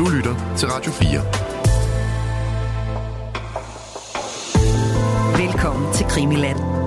Du lytter til Radio 4. Velkommen til Krimiland.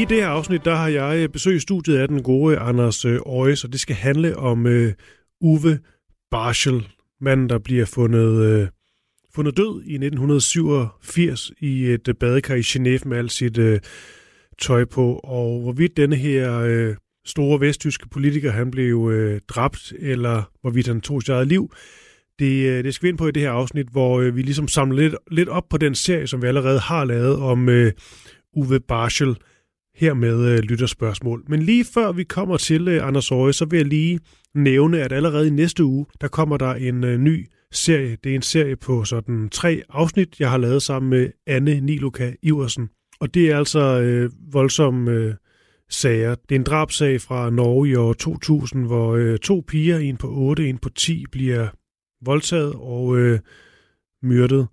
I det her afsnit, der har jeg øh, besøgt studiet af den gode Anders øh, Øjes, og det skal handle om øh, Uwe Barschel, manden, der bliver fundet, øh, fundet død i 1987 i et øh, badekar i Genève med alt sit øh, tøj på, og hvorvidt denne her øh, store vesttyske politiker, han blev øh, dræbt, eller hvorvidt han tog sit eget liv, det, det skal vi ind på i det her afsnit, hvor øh, vi ligesom samler lidt, lidt op på den serie, som vi allerede har lavet om øh, Uwe Barschel, her med øh, lytterspørgsmål. Men lige før vi kommer til øh, Anders Øje, så vil jeg lige nævne, at allerede i næste uge, der kommer der en øh, ny serie. Det er en serie på sådan tre afsnit, jeg har lavet sammen med Anne Niluka Iversen. Og det er altså øh, voldsomme øh, sager. Det er en drabsag fra Norge i år 2000, hvor øh, to piger, en på 8, en på 10, bliver voldtaget og øh, myrdet.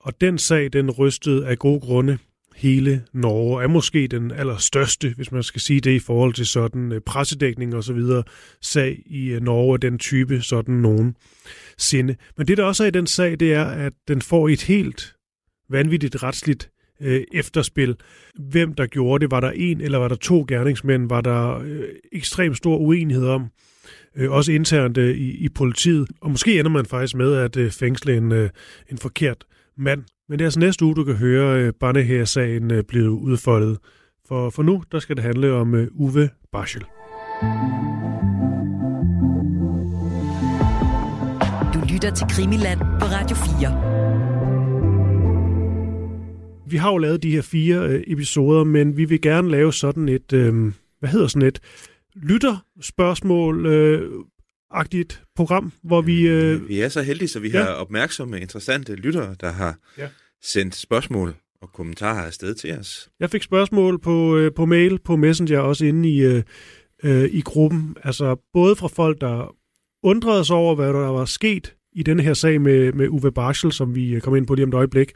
Og den sag, den rystede af gode grunde hele Norge, er måske den allerstørste, hvis man skal sige det, i forhold til sådan øh, pressedækning og så videre, sag i øh, Norge den type, sådan nogen sinde. Men det, der også er i den sag, det er, at den får et helt vanvittigt retsligt øh, efterspil. Hvem der gjorde det? Var der en eller var der to gerningsmænd? Var der øh, ekstremt stor uenighed om? Øh, også internt øh, i, i politiet. Og måske ender man faktisk med at øh, fængsle en, øh, en forkert mand. Men det er altså næste uge, du kan høre øh, Barnehager-sagen øh, blive udfoldet. For, for nu, der skal det handle om øh, Uwe Barschel. Du lytter til Krimiland på Radio 4. Vi har jo lavet de her fire øh, episoder, men vi vil gerne lave sådan et, øh, hvad hedder sådan et, lytterspørgsmål øh, agtigt program, hvor vi... Øh... Vi er så heldige, så vi ja. har opmærksomme, interessante lyttere, der har ja sendt spørgsmål og kommentarer afsted til os. Jeg fik spørgsmål på, øh, på mail, på Messenger, også inde i, øh, øh, i gruppen. Altså både fra folk, der undrede sig over, hvad der var sket i den her sag med, med Uwe Barschel, som vi øh, kommer ind på lige om et øjeblik.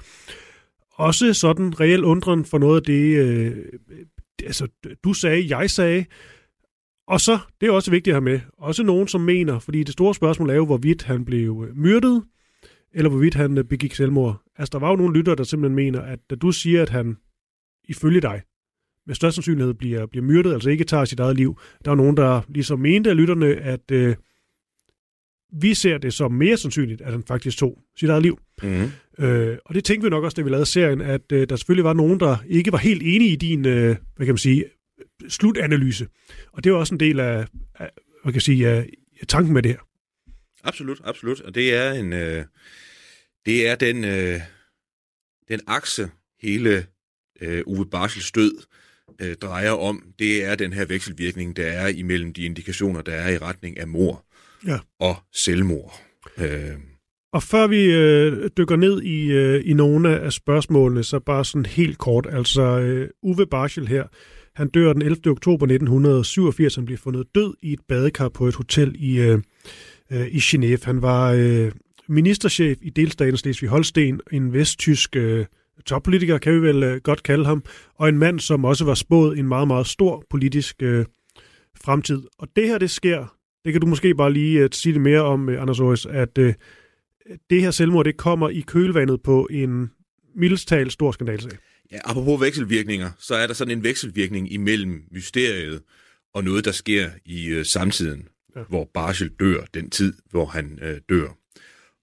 Også sådan reel undren for noget af det, øh, altså du sagde, jeg sagde, og så, det er også vigtigt at have med, også nogen, som mener, fordi det store spørgsmål er jo, hvorvidt han blev myrdet, eller hvorvidt han øh, begik selvmord. Altså, der var jo nogle lyttere, der simpelthen mener, at da du siger, at han ifølge dig med størst sandsynlighed bliver, bliver myrdet, altså ikke tager sit eget liv, der er nogen, der ligesom mente af lytterne, at øh, vi ser det som mere sandsynligt, at han faktisk tog sit eget liv. Mm-hmm. Øh, og det tænkte vi nok også, da vi lavede serien, at øh, der selvfølgelig var nogen, der ikke var helt enige i din, øh, hvad kan man sige, slutanalyse. Og det er også en del af, af hvad kan sige, af, af tanken med det her. Absolut, absolut. Og det er en, øh, det er den, øh, den akse, hele øh, Uwe Barsels død øh, drejer om. Det er den her vekselvirkning, der er imellem de indikationer, der er i retning af mor ja. og selvmord. Øh, og før vi øh, dykker ned i, øh, i nogle af spørgsmålene, så bare sådan helt kort. Altså, øh, Uwe Barschel her, han dør den 11. oktober 1987. Han bliver fundet død i et badekar på et hotel i, øh, øh, i Genève. Han var øh, ministerchef i delstaten Slesvig-Holsten, en vesttysk øh, toppolitiker, kan vi vel øh, godt kalde ham, og en mand, som også var spået en meget, meget stor politisk øh, fremtid. Og det her, det sker, det kan du måske bare lige uh, sige det mere om, uh, Anders Aarhus, at uh, det her selvmord, det kommer i kølvandet på en mildestal stor skandalsag. Ja, apropos vekselvirkninger, så er der sådan en vekselvirkning imellem mysteriet og noget, der sker i øh, samtiden, ja. hvor Barschel dør, den tid, hvor han øh, dør.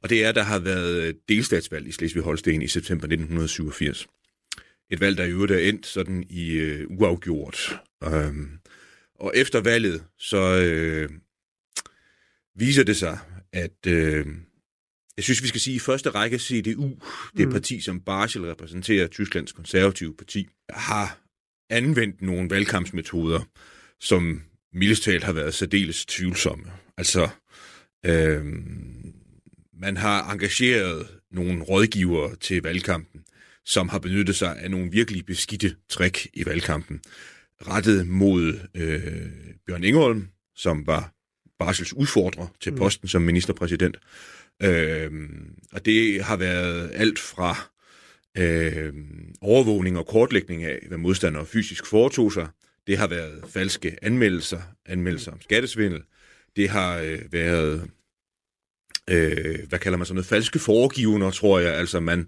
Og det er, der har været øh, delstatsvalg i Slesvig-Holsten i september 1987. Et valg, der i øvrigt er endt sådan i øh, uafgjort. Um, og efter valget, så øh, viser det sig, at øh, jeg synes, vi skal sige i første række CDU, det mm. parti, som Barschel repræsenterer, Tysklands konservative parti, har anvendt nogle valgkampsmetoder, som mildest har været særdeles tvivlsomme. Altså, øh, man har engageret nogle rådgivere til valgkampen, som har benyttet sig af nogle virkelig beskidte trick i valgkampen, rettet mod øh, Bjørn Ingholm, som var Barsels udfordrer til mm. posten mm. som ministerpræsident. Øh, og det har været alt fra øh, overvågning og kortlægning af, hvad modstandere fysisk foretog sig. Det har været falske anmeldelser, anmeldelser om skattesvindel. Det har øh, været øh, hvad kalder man sådan noget, falske foregivende, tror jeg. Altså man,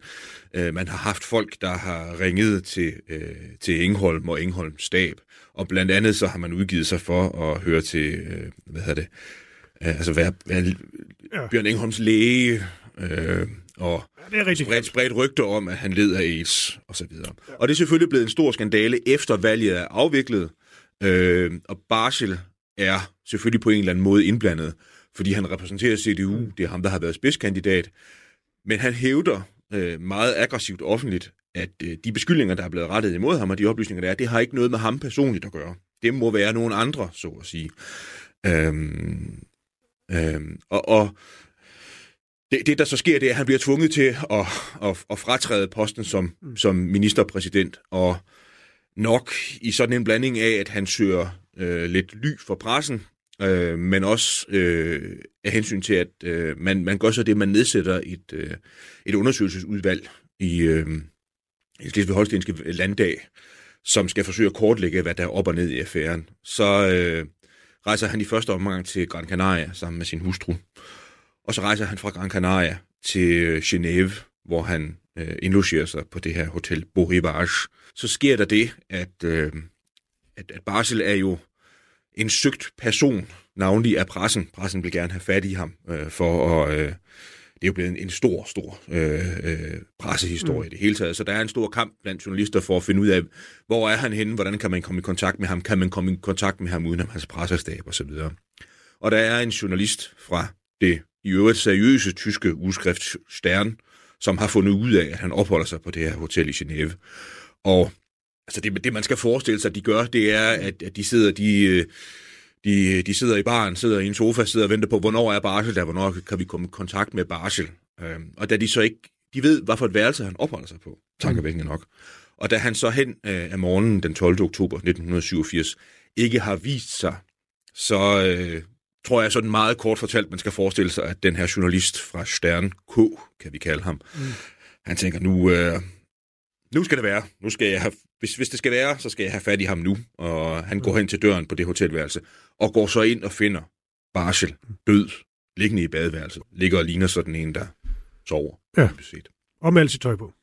øh, man har haft folk, der har ringet til, øh, til Engholm og Engholms stab, og blandt andet så har man udgivet sig for at høre til, øh, hvad hedder det, øh, altså være, være ja. Bjørn Engholms læge, øh, og ja, det er spredt, spredt rygter om, at han led af AIDS, og så videre. Ja. Og det er selvfølgelig blevet en stor skandale, efter valget er afviklet, øh, og Barsel er selvfølgelig på en eller anden måde indblandet fordi han repræsenterer CDU, mm. det er ham, der har været spidskandidat. Men han hævder øh, meget aggressivt offentligt, at øh, de beskyldninger, der er blevet rettet imod ham, og de oplysninger, der er, det har ikke noget med ham personligt at gøre. Det må være nogle andre, så at sige. Øhm, øhm, og, og det, det, der så sker, det er, at han bliver tvunget til at, at, at fratræde posten som, mm. som ministerpræsident, og nok i sådan en blanding af, at han søger øh, lidt ly for pressen, øh, men også øh, af hensyn til, at øh, man, man gør så det, man nedsætter et, øh, et undersøgelsesudvalg i, øh, i Slesvig-Holstenske landdag, som skal forsøge at kortlægge, hvad der er op og ned i affæren. Så øh, rejser han i første omgang til Gran Canaria sammen med sin hustru. Og så rejser han fra Gran Canaria til øh, Genève, hvor han øh, indlogerer sig på det her hotel Beau Rivage. Så sker der det, at, øh, at, at Basel er jo en søgt person, navnlig af pressen. Pressen vil gerne have fat i ham øh, for at... Øh, det er jo blevet en, en stor, stor øh, øh, pressehistorie mm. i det hele taget. Så der er en stor kamp blandt journalister for at finde ud af, hvor er han henne, hvordan kan man komme i kontakt med ham, kan man komme i kontakt med ham uden om hans pressestab osv. Og der er en journalist fra det i øvrigt seriøse tyske udskrift Stern, som har fundet ud af, at han opholder sig på det her hotel i Genève. Og Altså det, det, man skal forestille sig, de gør, det er, at, at de sidder, de, øh, de, de sidder i baren, sidder i en sofa, sidder og venter på, hvornår er Barsel der, hvornår kan vi komme i kontakt med Barsel. Øhm, og da de så ikke, de ved, hvad for et værelse han opholder sig på, tankevækkende nok. Og da han så hen øh, af morgenen den 12. oktober 1987 ikke har vist sig, så øh, tror jeg sådan meget kort fortalt, man skal forestille sig, at den her journalist fra Stern K, kan vi kalde ham, mm. han tænker, nu, øh, nu skal det være. Nu skal jeg hvis, hvis det skal være, så skal jeg have fat i ham nu. Og han går hen til døren på det hotelværelse, og går så ind og finder Barsel død, liggende i badeværelset. Ligger og ligner sådan en, der sover. Ja, og med alt sit tøj på.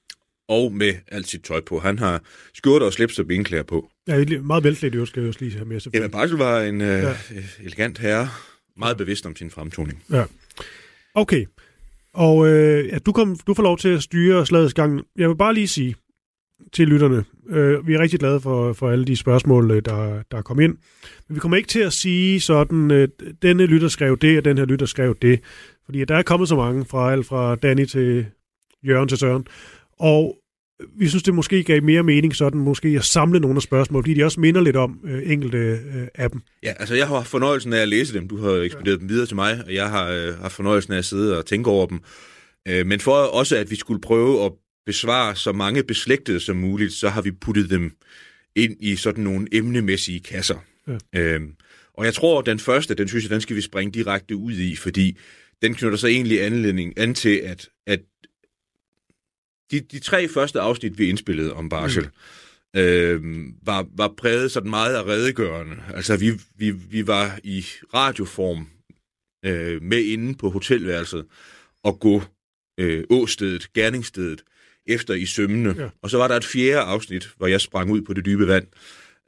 Og med alt sit tøj på. Han har skjorter og slips og benklæder på. Ja, meget velklædt, jo, skal jeg også lige have med. Jamen, Barsel var en øh, ja. elegant herre, meget bevidst om sin fremtoning. Ja. Okay. Og øh, ja, du, kom, du får lov til at styre slagets gang. Jeg vil bare lige sige, til lytterne. Øh, vi er rigtig glade for, for alle de spørgsmål, øh, der, der er kommet ind. Men vi kommer ikke til at sige sådan, øh, denne lytter skrev det, og den her lytter skrev det. Fordi der er kommet så mange, fra alt fra Danny til Jørgen til Søren. Og vi synes, det måske gav mere mening sådan, måske at samle nogle af spørgsmål, fordi de også minder lidt om øh, enkelte øh, af dem. Ja, altså jeg har fornøjelsen af at læse dem. Du har ekspederet ja. dem videre til mig, og jeg har øh, haft fornøjelsen af at sidde og tænke over dem. Øh, men for også, at vi skulle prøve at besvare så mange beslægtede som muligt, så har vi puttet dem ind i sådan nogle emnemæssige kasser. Ja. Øhm, og jeg tror, den første, den synes jeg, den skal vi springe direkte ud i, fordi den knytter sig egentlig anledning an til, at, at de, de tre første afsnit, vi indspillede om Barsel, mm. øhm, var, var præget sådan meget af redegørende. Altså, vi, vi, vi var i radioform øh, med inde på hotelværelset og gå øh, åstedet, gerningsstedet, efter i sømmene. Ja. Og så var der et fjerde afsnit, hvor jeg sprang ud på det dybe vand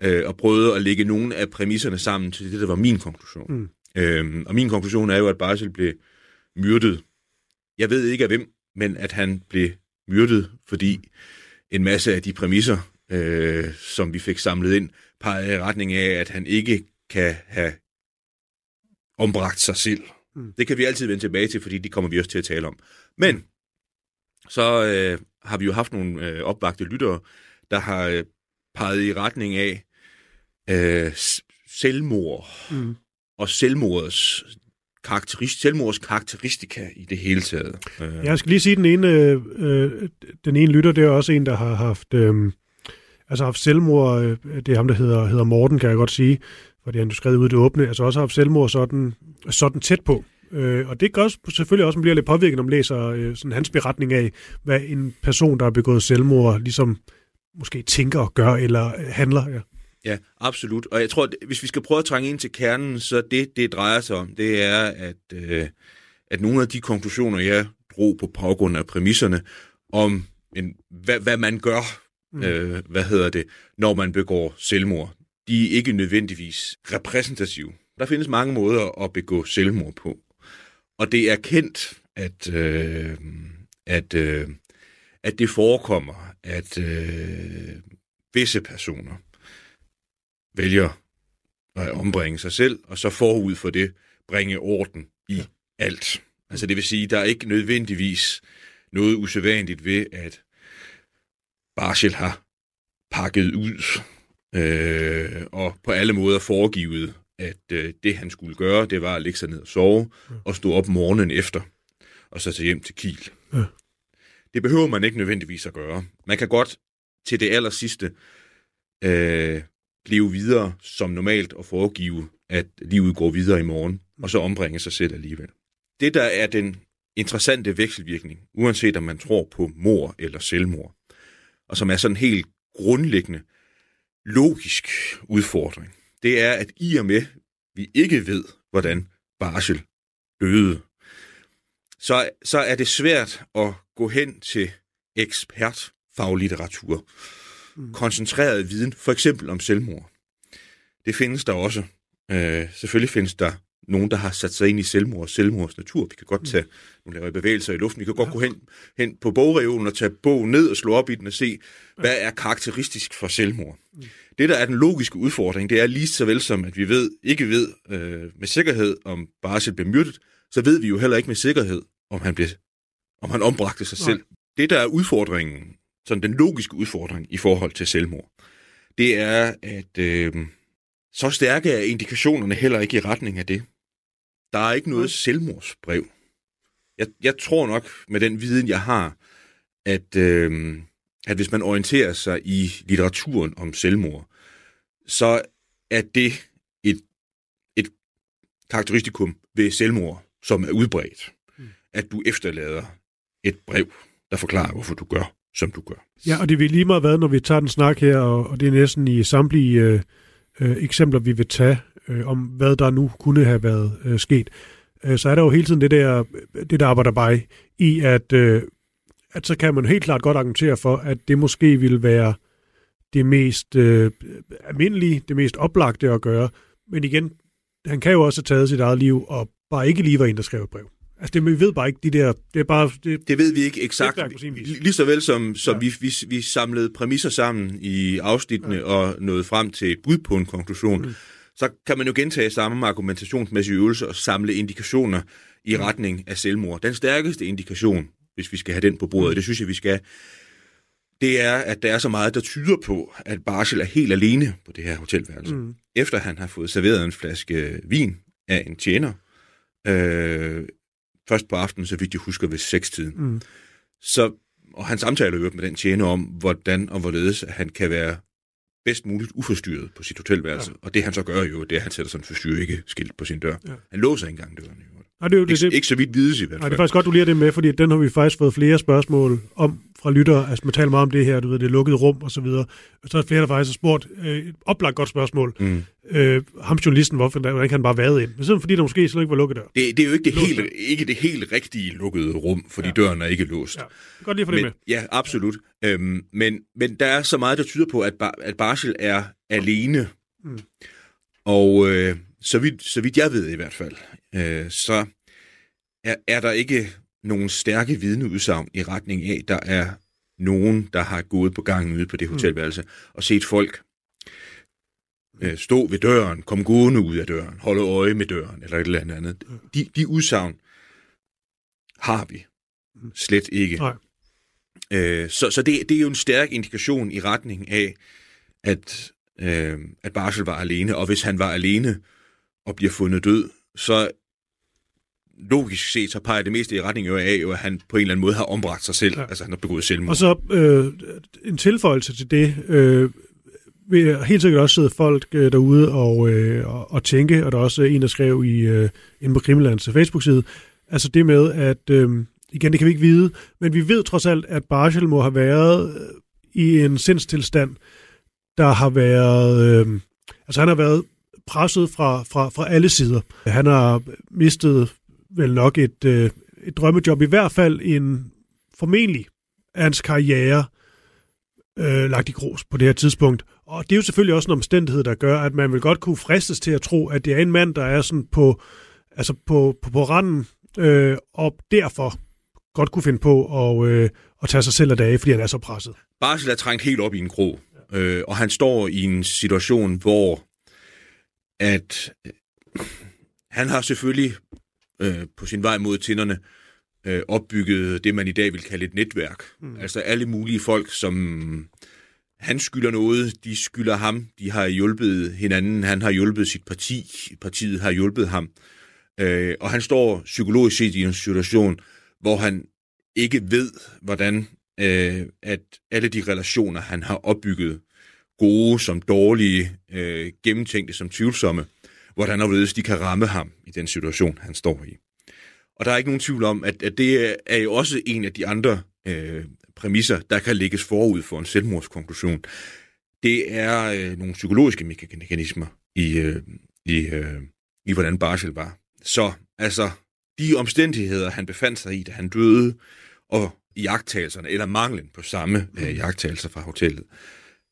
øh, og prøvede at lægge nogle af præmisserne sammen til det, der var min konklusion. Mm. Øhm, og min konklusion er jo, at Barsel blev myrdet. Jeg ved ikke af hvem, men at han blev myrdet, fordi en masse af de præmisser, øh, som vi fik samlet ind, pegede i retning af, at han ikke kan have ombragt sig selv. Mm. Det kan vi altid vende tilbage til, fordi de kommer vi også til at tale om. Men så øh, har vi jo haft nogle øh, opvagte lyttere, der har øh, peget i retning af øh, selvmord mm. og selvmordets karakterist, selvmords karakteristika i det hele taget. Øh. Jeg skal lige sige, at den ene, øh, den ene lytter, det er også en, der har haft, øh, altså haft selvmord, øh, det er ham, der hedder, hedder Morten, kan jeg godt sige, fordi han skrevet ud i det åbne, altså også haft selvmord sådan, sådan tæt på. Øh, og det gør selvfølgelig også, at man bliver lidt påvirket, når man læser øh, sådan hans beretning af, hvad en person, der har begået selvmord, ligesom måske tænker og gør eller øh, handler. Ja. Ja, absolut. Og jeg tror, at hvis vi skal prøve at trænge ind til kernen, så det, det drejer sig om, det er, at, øh, at nogle af de konklusioner, jeg drog på baggrund af præmisserne, om en, hvad, hvad man gør, mm. øh, hvad hedder det, når man begår selvmord, de er ikke nødvendigvis repræsentative. Der findes mange måder at begå selvmord på. Og det er kendt, at, øh, at, øh, at det forekommer, at øh, visse personer vælger at ombringe sig selv, og så forud for det bringe orden i alt. Altså det vil sige, der er ikke nødvendigvis noget usædvanligt ved, at Barschel har pakket ud øh, og på alle måder foregivet, at øh, det han skulle gøre, det var at lægge sig ned og sove, og stå op morgenen efter, og så tage hjem til Kiel. Ja. Det behøver man ikke nødvendigvis at gøre. Man kan godt til det aller sidste øh, leve videre som normalt og foregive, at livet går videre i morgen, og så ombringe sig selv alligevel. Det, der er den interessante vekselvirkning, uanset om man tror på mor eller selvmord, og som er sådan helt grundlæggende logisk udfordring, det er, at i og med, vi ikke ved, hvordan Barsel døde, så, så er det svært at gå hen til ekspertfaglitteratur, mm. koncentreret viden, for eksempel om selvmord. Det findes der også. Øh, selvfølgelig findes der nogen, der har sat sig ind i selvmord og selvmords natur. Vi kan godt mm. tage nogle lave bevægelser i luften. Vi kan godt ja. gå hen, hen på bogreolen og tage bogen ned og slå op i den og se, hvad er karakteristisk for selvmord. Mm. Det, der er den logiske udfordring, det er lige så vel som, at vi ved, ikke ved øh, med sikkerhed, om Barsel blev myrdet, så ved vi jo heller ikke med sikkerhed, om han, blev, om han ombragte sig Nej. selv. Det, der er udfordringen, sådan den logiske udfordring i forhold til selvmord, det er, at øh, så stærke er indikationerne heller ikke i retning af det. Der er ikke noget selvmordsbrev. Jeg, jeg tror nok, med den viden, jeg har, at, øh, at hvis man orienterer sig i litteraturen om selvmord, så er det et, et karakteristikum ved selvmord, som er udbredt. Mm. At du efterlader et brev, der forklarer, hvorfor du gør, som du gør. Ja, og det vil lige meget hvad, når vi tager den snak her, og, og det er næsten i samtlige øh, øh, eksempler, vi vil tage øh, om, hvad der nu kunne have været øh, sket, øh, så er der jo hele tiden det der, det der arbejder bare i, at, øh, at så kan man helt klart godt argumentere for, at det måske ville være det mest øh, almindelige, det mest oplagte at gøre. Men igen, han kan jo også have taget sit eget liv, og bare ikke lige var en, der skrev et brev. Altså, det, vi ved bare ikke, de der... Det, er bare, det, det ved vi ikke eksakt. Lige så vel som, som ja. vi, vi, vi samlede præmisser sammen i afsnittene ja. og nåede frem til bud på en konklusion, mm. Så kan man jo gentage samme argumentationsmæssige øvelser og samle indikationer i mm. retning af selvmord. Den stærkeste indikation, hvis vi skal have den på bordet, mm. det synes jeg, vi skal, det er, at der er så meget, der tyder på, at Barsel er helt alene på det her hotelværelse. Mm. Efter han har fået serveret en flaske vin af en tjener, øh, først på aftenen, så vidt jeg husker, ved sekstiden. Mm. Så, og han samtaler jo med den tjener om, hvordan og hvorledes han kan være bedst muligt uforstyrret på sit hotelværelse. Ja. Og det han så gør jo, det er, at han sætter sådan en forstyrre ikke skilt på sin dør. Ja. Han låser ikke engang døren. Jo. Nej, det er jo, det, ikke, ikke så vidt vides i hvert fald. Nej, det er faktisk godt, du lige det med, fordi den har vi faktisk fået flere spørgsmål om fra lyttere. Altså, man taler meget om det her, du ved, det lukkede rum og så videre. Så er flere, der faktisk har spurgt øh, et oplagt godt spørgsmål. Mm. Øh, ham journalisten, hvorfor hvordan kan han bare været ind? Men sådan fordi der måske slet ikke var lukket dør. Det, det er jo ikke det, helt, ikke det helt rigtige lukkede rum, fordi ja. døren er ikke låst. Ja. Godt lige for det med. Ja, absolut. Øhm, men, men der er så meget, der tyder på, at, bar, at Barsel er alene. Mm. Og øh, så, vidt, så vidt jeg ved i hvert fald, øh, så er, er der ikke nogen stærke vidneudsagn i retning af, der er nogen, der har gået på gangen ude på det mm. hotelværelse mm. og set folk øh, stå ved døren, komme gående ud af døren, holde øje med døren eller et eller andet. De, de udsagn har vi mm. slet ikke. Nej. Øh, så så det, det er jo en stærk indikation i retning af, at, øh, at Barsel var alene, og hvis han var alene og bliver fundet død, så logisk set, så peger det meste i retning af, at han på en eller anden måde har ombragt sig selv. Ja. Altså han har begået selvmord. Og så øh, en tilføjelse til det. Øh, vil helt sikkert også sidde folk øh, derude og, øh, og, og tænke, og der er også en, der skrev i, øh, inde på Krimilands Facebook-side, altså det med, at øh, igen, det kan vi ikke vide, men vi ved trods alt, at Barschel må have været øh, i en sindstilstand, der har været, øh, altså han har været presset fra, fra, fra alle sider. Han har mistet vel nok et, øh, et drømmejob, i hvert fald en formentlig hans karriere øh, lagt i grus på det her tidspunkt. Og det er jo selvfølgelig også en omstændighed, der gør, at man vil godt kunne fristes til at tro, at det er en mand, der er sådan på, altså på, på, på randen, øh, og derfor godt kunne finde på at, øh, at tage sig selv af dage, fordi han er så presset. Barsel er trængt helt op i en krog, øh, og han står i en situation, hvor at øh, han har selvfølgelig øh, på sin vej mod tinderne øh, opbygget det, man i dag vil kalde et netværk. Mm. Altså alle mulige folk, som han skylder noget, de skylder ham, de har hjulpet hinanden, han har hjulpet sit parti, partiet har hjulpet ham. Øh, og han står psykologisk set i en situation, hvor han ikke ved, hvordan øh, at alle de relationer, han har opbygget, gode som dårlige, øh, gennemtænkte som tvivlsomme, hvordan og hvorledes de kan ramme ham i den situation, han står i. Og der er ikke nogen tvivl om, at, at det er jo også en af de andre øh, præmisser, der kan lægges forud for en selvmordskonklusion. Det er øh, nogle psykologiske mekanismer i, øh, i, øh, i, hvordan Barsel var. Så altså, de omstændigheder, han befandt sig i, da han døde, og jagttagelserne, eller manglen på samme øh, jagttagelser fra hotellet,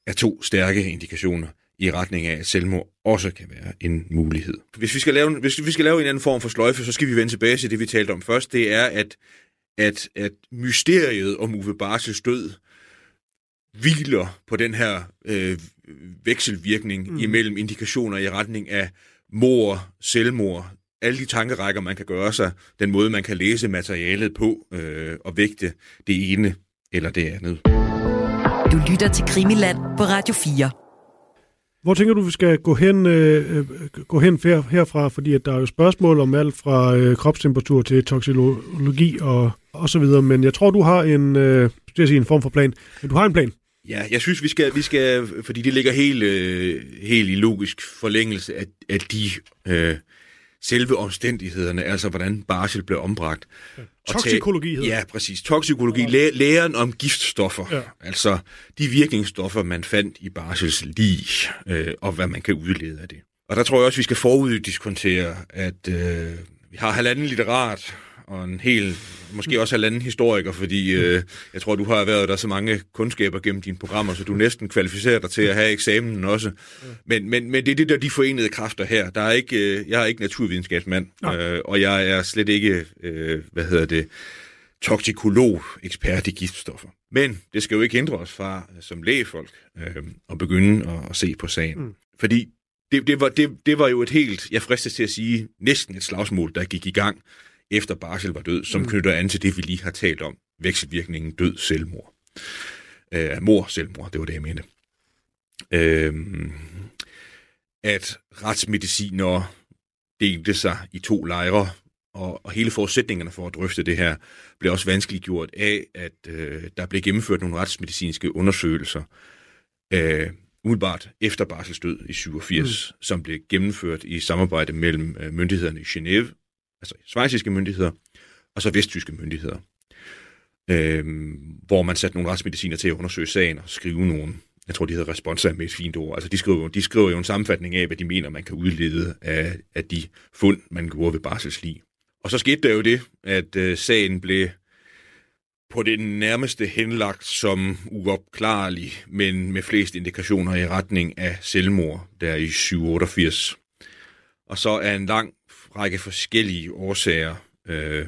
er to stærke indikationer i retning af, at selvmord også kan være en mulighed. Hvis vi skal lave, hvis vi skal lave en anden form for sløjfe, så skal vi vende tilbage til det, vi talte om først. Det er, at, at, at mysteriet om Uwe Barsels død hviler på den her øh, vekselvirkning mm. imellem indikationer i retning af mor, selvmord, alle de tankerækker, man kan gøre sig, den måde, man kan læse materialet på øh, og vægte det ene eller det andet. Du lytter til Krimiland på Radio 4. Hvor tænker du, vi skal gå hen, øh, øh, gå hen her, herfra? Fordi at der er jo spørgsmål om alt fra øh, kropstemperatur til toksikologi og, og så videre. Men jeg tror, du har en, øh, jeg sige, en form for plan. Men du har en plan. Ja, jeg synes, vi skal, vi skal fordi det ligger helt, øh, helt i logisk forlængelse af, af de øh, selve omstændighederne, altså hvordan barsel blev ombragt. Ja. Toksikologi hedder Ja, præcis. Toksikologi, læ- læren om giftstoffer, ja. altså de virkningsstoffer, man fandt i barsels lig, øh, og hvad man kan udlede af det. Og der tror jeg også, vi skal foruddiskontere, at øh, vi har halvanden litterat og en hel, måske også halvanden historiker, fordi øh, jeg tror, du har været der så mange kundskaber gennem dine programmer, så du næsten kvalificerer dig til at have eksamen også. Men, men, men det er det der de forenede kræfter her. Der er ikke, øh, jeg er ikke naturvidenskabsmand, øh, og jeg er slet ikke, øh, hvad hedder det, toksikolog, ekspert i giftstoffer. Men det skal jo ikke hindre os fra, som lægefolk, øh, at begynde at, at se på sagen. Mm. Fordi det, det, var, det, det var jo et helt, jeg fristes til at sige, næsten et slagsmål, der gik i gang efter Barsel var død, som mm. knytter an til det, vi lige har talt om. Vekselvirkningen død selvmord. Øh, mor selvmord, det var det, jeg mente. Øh, at retsmedicinere delte sig i to lejre, og, og hele forudsætningerne for at drøfte det her blev også vanskeligt gjort af, at øh, der blev gennemført nogle retsmedicinske undersøgelser, øh, umiddelbart efter Barsels død i 87, mm. som blev gennemført i samarbejde mellem øh, myndighederne i Genève altså svejsiske myndigheder, og så vesttyske myndigheder, øh, hvor man satte nogle retsmediciner til at undersøge sagen og skrive nogle, jeg tror, de hedder responser med et fint ord. Altså, de skriver, de skriver jo en sammenfatning af, hvad de mener, man kan udlede af, af de fund, man gjorde ved barselslig. Og så skete der jo det, at øh, sagen blev på det nærmeste henlagt som uopklarlig, men med flest indikationer i retning af selvmord, der i 788. Og så er en lang række forskellige årsager, øh,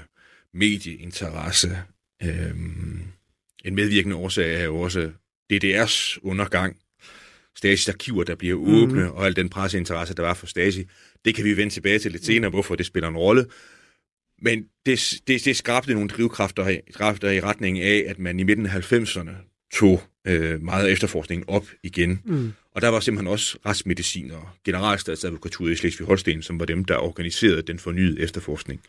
medieinteresse, øh, en medvirkende årsag er jo også DDR's undergang, Stasis arkiver, der bliver åbne, mm. og al den presseinteresse, der var for Stasi. Det kan vi vende tilbage til lidt senere, hvorfor det spiller en rolle. Men det, det, det skabte nogle drivkræfter kræfter i retning af, at man i midten af 90'erne tog øh, meget efterforskning op igen. Mm. Og der var simpelthen også retsmedicin og generalstatsadvokaturet i Slesvig-Holsten, som var dem, der organiserede den fornyede efterforskning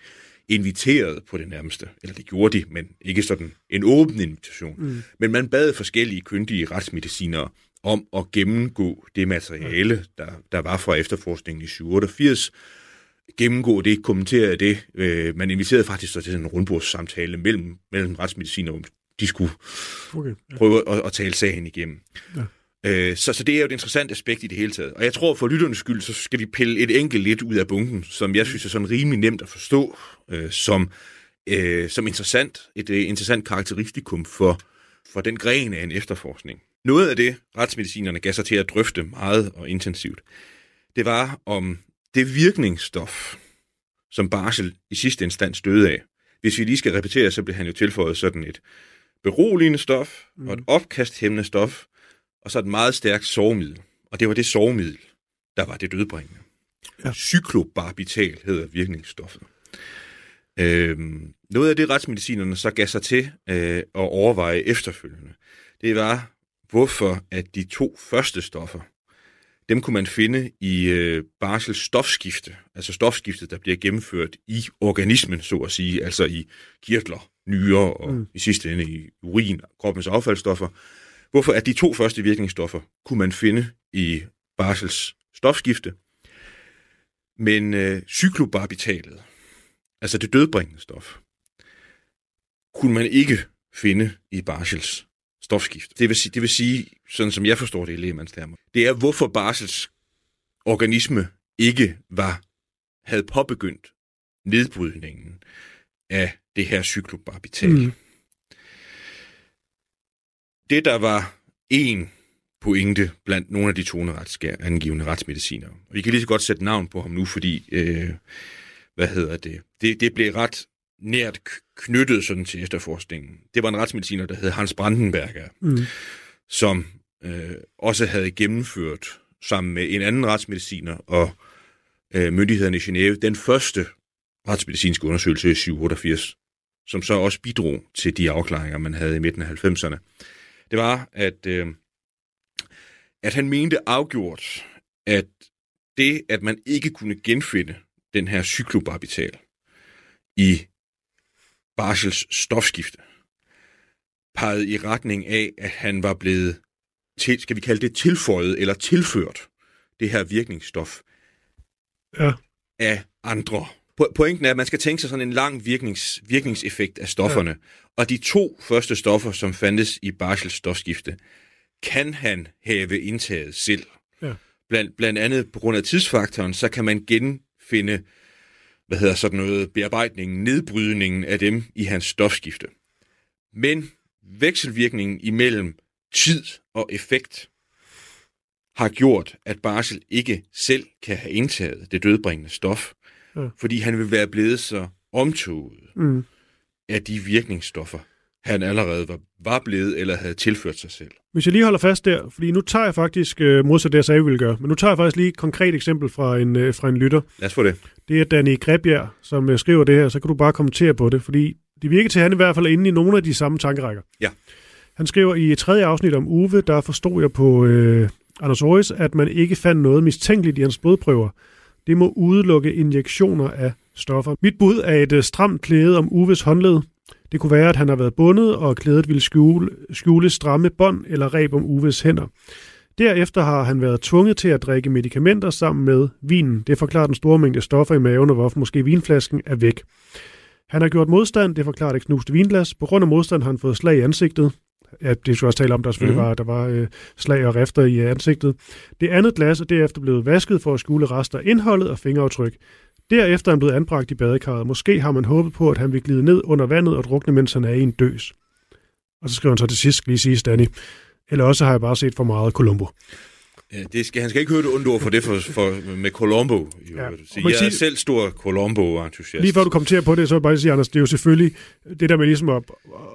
inviteret på det nærmeste. Eller det gjorde de, men ikke sådan en åben invitation. Mm. Men man bad forskellige kyndige retsmedicinere om at gennemgå det materiale, der, der var fra efterforskningen i 87, gennemgå det, kommentere det. Øh, man inviterede faktisk så til en rundbordssamtale mellem, mellem retsmediciner, om de skulle okay, ja. prøve at, at tale sagen igennem. Ja. Øh, så, så det er jo et interessant aspekt i det hele taget. Og jeg tror, for lytternes skyld, så skal vi pille et enkelt lidt ud af bunken, som jeg synes er sådan rimelig nemt at forstå, øh, som, øh, som interessant, et et interessant karakteristikum for, for den gren af en efterforskning. Noget af det, retsmedicinerne gav sig til at drøfte meget og intensivt, det var om det virkningsstof, som Barsel i sidste instans døde af. Hvis vi lige skal repetere, så blev han jo tilføjet sådan et beroligende stof og et mm. opkasthæmmende stof, og så et meget stærkt sovemiddel. Og det var det sovemiddel, der var det dødbringende. Ja. Cyklobarbital hedder virkningsstoffet. Øhm, noget af det retsmedicinerne så gav sig til øh, at overveje efterfølgende, det var, hvorfor at de to første stoffer, dem kunne man finde i øh, barsels stofskifte, altså stofskiftet, der bliver gennemført i organismen, så at sige, altså i kirtler, nyrer og mm. i sidste ende i urin, kroppens affaldsstoffer. Hvorfor at de to første virkningsstoffer kunne man finde i barsels stofskifte, men øh, cyklobarbitalet, altså det dødbringende stof, kunne man ikke finde i barsels stofskift. Det vil, sige, det vil sige, sådan som jeg forstår det i lægemandstermer, det er, hvorfor barsels organisme ikke var, havde påbegyndt nedbrydningen af det her cyklobarbital. Mm. Det, der var en pointe blandt nogle af de toneangivende retsmediciner. Og vi kan lige så godt sætte navn på ham nu, fordi, øh, hvad hedder det, det, det blev ret nært knyttet sådan til efterforskningen. Det var en retsmediciner, der hed Hans Brandenberger, mm. som øh, også havde gennemført sammen med en anden retsmediciner og øh, myndighederne i Genève den første retsmedicinske undersøgelse i 87, som så også bidrog til de afklaringer, man havde i midten af 90'erne. Det var, at, øh, at han mente afgjort, at det, at man ikke kunne genfinde den her cyklobarbital i Barsels stofskifte, pegede i retning af, at han var blevet, til, skal vi kalde det tilføjet eller tilført det her virkningsstof ja. af andre. Pointen er, at man skal tænke sig sådan en lang virknings, virkningseffekt af stofferne. Ja. Og de to første stoffer, som fandtes i Barsels stofskifte, kan han have indtaget selv. Ja. Blandt, blandt andet på grund af tidsfaktoren, så kan man genfinde hvad hedder sådan noget, bearbejdningen, nedbrydningen af dem i hans stofskifte. Men vekselvirkningen imellem tid og effekt har gjort, at Barsel ikke selv kan have indtaget det dødbringende stof, fordi han vil være blevet så omtoget mm. af de virkningsstoffer, han allerede var, var blevet eller havde tilført sig selv. Hvis jeg lige holder fast der, fordi nu tager jeg faktisk, øh, modsat det jeg sagde, jeg ville gøre, men nu tager jeg faktisk lige et konkret eksempel fra en, øh, fra en lytter. Lad os få det. Det er Danny Grebjerg, som øh, skriver det her, så kan du bare kommentere på det, fordi det virker til, at han i hvert fald er inde i nogle af de samme tankerækker. Ja. Han skriver i et tredje afsnit om Uwe, der forstod jeg på øh, Anders Aarhus, at man ikke fandt noget mistænkeligt i hans blodprøver. Det må udelukke injektioner af stoffer. Mit bud er et øh, stramt klæde om Uves håndled, det kunne være, at han har været bundet, og klædet ville skjule, skjule stramme bånd eller reb om Uves hænder. Derefter har han været tvunget til at drikke medicamenter sammen med vinen. Det forklarer den store mængde stoffer i maven, og hvorfor måske vinflasken er væk. Han har gjort modstand, det forklarer det knuste vinglas. På grund af modstand har han fået slag i ansigtet. Ja, det skulle også tale om, der selvfølgelig mm. var, der var øh, slag og rifter i ansigtet. Det andet glas er derefter blevet vasket for at skjule rester af indholdet og fingeraftryk. Derefter er han blevet anbragt i badekarret. Måske har man håbet på, at han vil glide ned under vandet og drukne, mens han er i en døs. Og så skriver han så til sidst, lige sige, Danny. Eller også har jeg bare set for meget Columbo. Ja, det skal, han skal ikke høre det ondt ord for det for, for, med Colombo. Jo, ja. jeg sige, er selv stor Colombo-entusiast. Lige før du kommenterer på det, så vil jeg bare sige, Anders, det er jo selvfølgelig det der med ligesom at,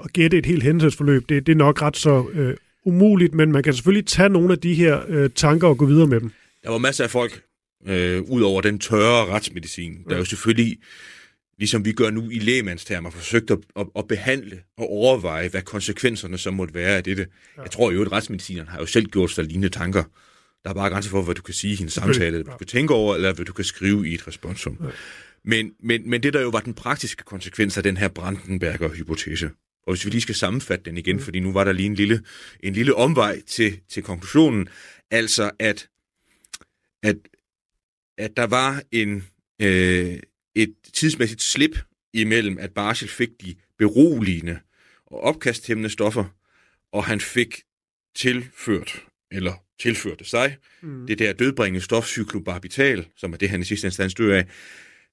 at gætte et helt hændelsesforløb, det, det er nok ret så øh, umuligt, men man kan selvfølgelig tage nogle af de her øh, tanker og gå videre med dem. Der var masser af folk, øh, ud over den tørre retsmedicin, der er jo selvfølgelig, ligesom vi gør nu i lægemandstermer, forsøgt at, at, at behandle og overveje, hvad konsekvenserne så måtte være af dette. Ja. Jeg tror jo, at retsmedicineren har jo selv gjort sig lignende tanker. Der er bare grænser for, hvad du kan sige i en samtale, ja. du kan tænke over, eller hvad du kan skrive i et responsum. Ja. Men, men, men det, der jo var den praktiske konsekvens af den her Brandenberger-hypotese, og hvis vi lige skal sammenfatte den igen, mm. fordi nu var der lige en lille, en lille omvej til, til konklusionen, altså at, at, at der var en, øh, et tidsmæssigt slip imellem, at Barsel fik de beroligende og opkasthæmmende stoffer, og han fik tilført, eller tilførte sig, mm. det der dødbringende stof, cyklobarbital, som er det, han i sidste instans dør af,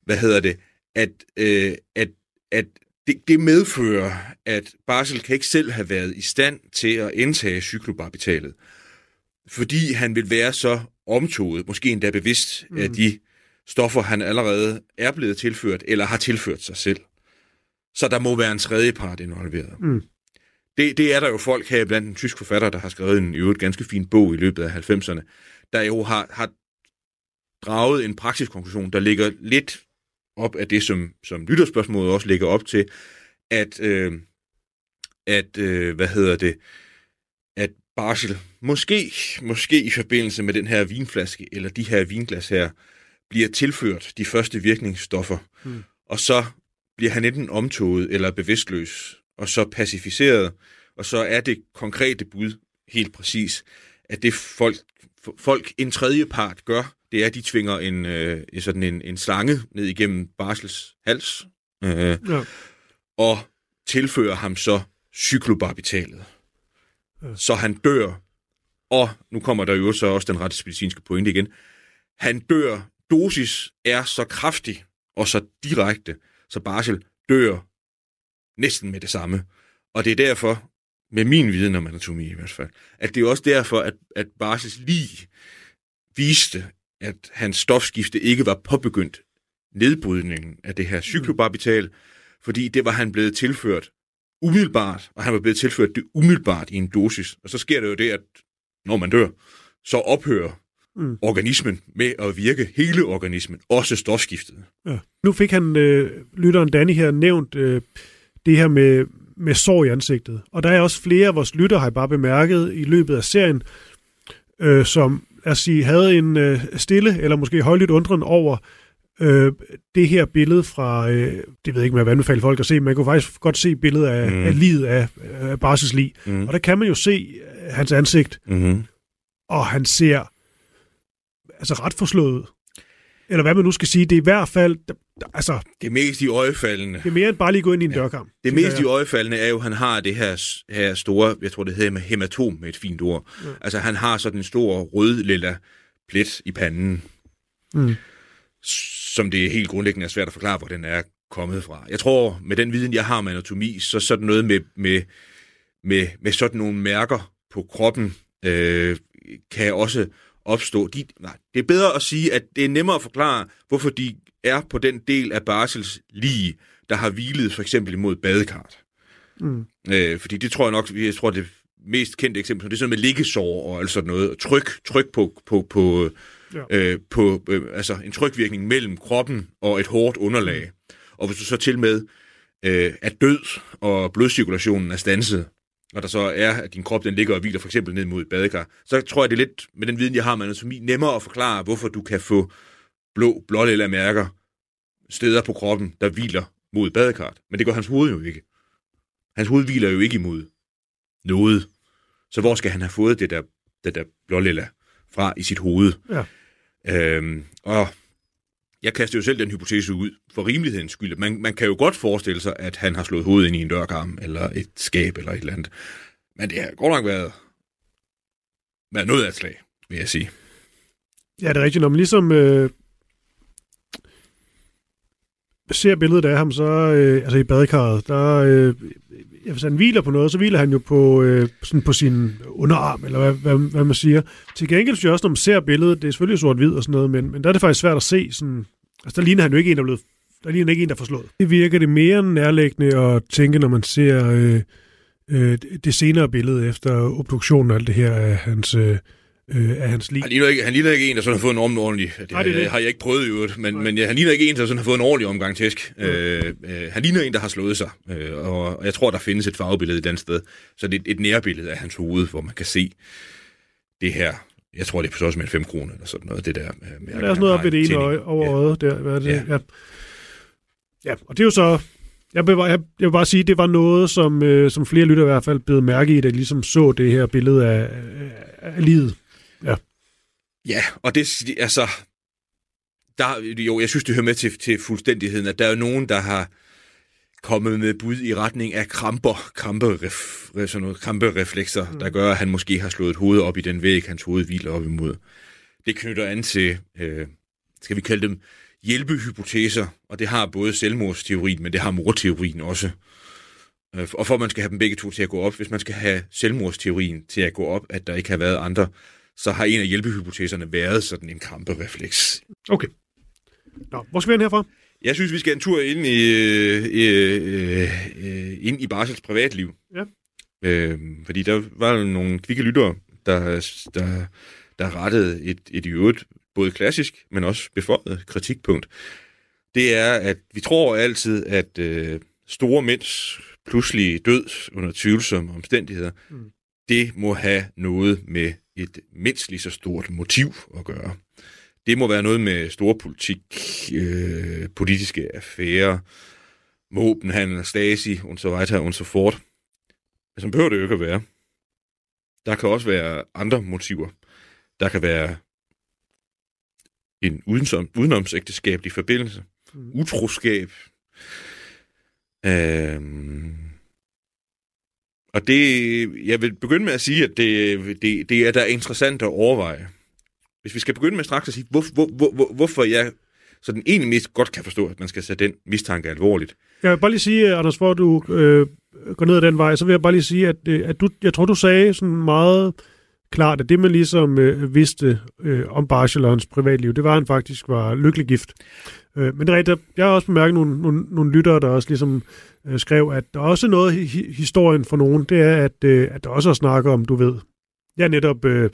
hvad hedder det, at, øh, at, at det, det medfører, at Barsel kan ikke selv have været i stand til at indtage cyklobarbitalet, fordi han vil være så omtoget, måske endda bevidst, mm. af de stoffer, han allerede er blevet tilført, eller har tilført sig selv. Så der må være en tredje part involveret. Mm. Det, det er der jo folk her blandt en tysk forfatter, der har skrevet en i øvrigt ganske fin bog i løbet af 90'erne, der jo har, har draget en praktisk konklusion, der ligger lidt op af det, som, som lytterspørgsmålet også ligger op til, at, øh, at øh, hvad hedder det, at Barsel måske, måske i forbindelse med den her vinflaske, eller de her vinglas her, bliver tilført de første virkningsstoffer, hmm. og så bliver han enten omtoget eller bevidstløs, og så pacificeret, og så er det konkrete bud helt præcis, at det folk, folk en tredje part gør, det er, at de tvinger en, øh, sådan en, en slange ned igennem Barsels hals, øh, ja. og tilfører ham så cyklobarbitalet. Ja. Så han dør, og nu kommer der jo så også den retsmedicinske pointe igen, han dør, dosis er så kraftig og så direkte, så Barsel dør næsten med det samme. Og det er derfor, med min viden om anatomi i hvert fald, at det er også derfor, at, at Barsels lige viste, at hans stofskifte ikke var påbegyndt nedbrydningen af det her cyklobarbital, fordi det var han blevet tilført umiddelbart, og han var blevet tilført det umiddelbart i en dosis. Og så sker det jo det, at når man dør, så ophører mm. organismen med at virke, hele organismen, også stofskiftet. Ja. Nu fik han, øh, lytteren Danny her, nævnt øh, det her med, med sår i ansigtet. Og der er også flere af vores lytter, har jeg bare bemærket i løbet af serien, øh, som lad os sige, havde en øh, stille eller måske højlydt undren over øh, det her billede fra, øh, det ved jeg ikke, om jeg vil anbefale folk at se, men man kunne faktisk godt se billedet af, mm. af livet af, af Barses lig. Mm. Og der kan man jo se øh, hans ansigt, mm. og han ser altså ret forslået eller hvad man nu skal sige, det er i hvert fald, altså... Det mest i øjefaldene. Det er mere end bare lige gå ind i en ja. dørkamp. Det mest i øjefaldene er jo, at han har det her, her store, jeg tror det hedder med hematom med et fint ord. Ja. Altså han har sådan en stor rød lilla plet i panden, mm. som det er helt grundlæggende er svært at forklare, hvor den er kommet fra. Jeg tror, med den viden, jeg har med anatomi, så sådan noget med, med, med, med sådan nogle mærker på kroppen, øh, kan også opstå. De, nej, det er bedre at sige, at det er nemmere at forklare, hvorfor de er på den del af Barsels lige, der har hvilet for eksempel imod badekart. Mm. Øh, fordi det tror jeg nok, jeg tror det mest kendte eksempel, det er sådan med liggesår og alt sådan noget. Tryk, tryk på, på, på, ja. øh, på øh, altså en trykvirkning mellem kroppen og et hårdt underlag. Mm. Og hvis du så til med øh, er død, og blodcirkulationen er stanset, og der så er, at din krop den ligger og hviler for eksempel ned mod et badekar, så tror jeg, det er lidt, med den viden, jeg har med anatomi, nemmere at forklare, hvorfor du kan få blå, blålilla mærker steder på kroppen, der hviler mod badekart. Men det går hans hoved jo ikke. Hans hoved hviler jo ikke imod noget. Så hvor skal han have fået det der, det der blålilla fra i sit hoved? Ja. Øhm, og jeg kaster jo selv den hypotese ud for rimelighedens skyld. Man, man kan jo godt forestille sig, at han har slået hovedet ind i en dørkarm, eller et skab, eller et eller andet. Men det har godt nok været, været noget af et slag, vil jeg sige. Ja, det er rigtigt. Når man ligesom øh, ser billedet af ham, så øh, altså i badekarret, der, øh, hvis han hviler på noget, så hviler han jo på, øh, sådan på sin underarm, eller hvad, hvad, hvad man siger. Til gengæld synes jeg også, når man ser billedet, det er selvfølgelig sort-hvid og sådan noget, men, men der er det faktisk svært at se sådan, altså der ligner han jo ikke en, der er blevet, der ligner ikke en, der er forslået. Det virker det mere nærlæggende at tænke, når man ser øh, øh, det senere billede efter obduktionen og alt det her af hans... Øh, øh, af hans liv. Han ligner, ikke, han ligner ikke en, der sådan har fået en ordentlig... Det, Nej, det, det. har jeg ikke prøvet i øvrigt, men, men ja, han ligner ikke en, der sådan har fået en ordentlig omgang tæsk. Mm. Øh, øh, han ligner en, der har slået sig, øh, og, og jeg tror, der findes et farvebillede et andet sted. Så det er et, et nærbillede af hans hoved, hvor man kan se det her jeg tror, det er på også med 5 kroner eller sådan noget, det der. Med, med der er også noget op ved det ene øje over ja. øjet der. Hvad er det? Ja. Ja. Ja, og det er jo så... Jeg vil, bare, jeg, jeg vil bare sige, det var noget, som, øh, som flere lytter i hvert fald blev mærke i, da de ligesom så det her billede af, af, af livet. Ja. Ja, og det altså... Der, jo, jeg synes, det hører med til, til fuldstændigheden, at der er jo nogen, der har kommet med bud i retning af kramper, kramperef, sådan noget, krampereflekser, mm. der gør, at han måske har slået et hoved op i den væg, hans hoved hviler op imod. Det knytter an til, øh, skal vi kalde dem, hjælpehypoteser, og det har både selvmordsteorien, men det har morteorien også. Øh, og for at man skal have dem begge to til at gå op, hvis man skal have selvmordsteorien til at gå op, at der ikke har været andre, så har en af hjælpehypoteserne været sådan en kramperefleks. Okay. Nå, hvor skal vi hen herfra? Jeg synes, vi skal en tur ind i, i, øh, ind i Barsels privatliv. Ja. Øh, fordi der var nogle kvikke lyttere, der, der, der rettede et, et i øvrigt både klassisk, men også beføjet kritikpunkt. Det er, at vi tror altid, at øh, store mænds pludselige død under tvivlsomme omstændigheder, mm. det må have noget med et mindst lige så stort motiv at gøre. Det må være noget med storpolitik, øh, politiske affærer, våbenhandel, Stasi, og så videre, og så fort. Men så behøver det jo ikke at være. Der kan også være andre motiver. Der kan være en udenom, udenomsægteskabelig forbindelse, mm. utroskab. Øhm, og det, jeg vil begynde med at sige, at det, det, det er da interessant at overveje. Hvis vi skal begynde med straks at sige, hvor, hvor, hvor, hvorfor jeg så den egentlig mest godt kan forstå, at man skal sætte den mistanke alvorligt. Jeg vil bare lige sige, Anders, hvor du øh, går ned ad den vej, så vil jeg bare lige sige, at, øh, at du, jeg tror, du sagde sådan meget klart, at det man ligesom øh, vidste øh, om Barcelonas privatliv, det var, at han faktisk var lykkelig gift. Øh, men det er rigtigt, jeg har også bemærket nogle, nogle, nogle lyttere, der også ligesom øh, skrev, at der er også noget i historien for nogen, det er, at, øh, at der også er snakker om, du ved, ja netop øh,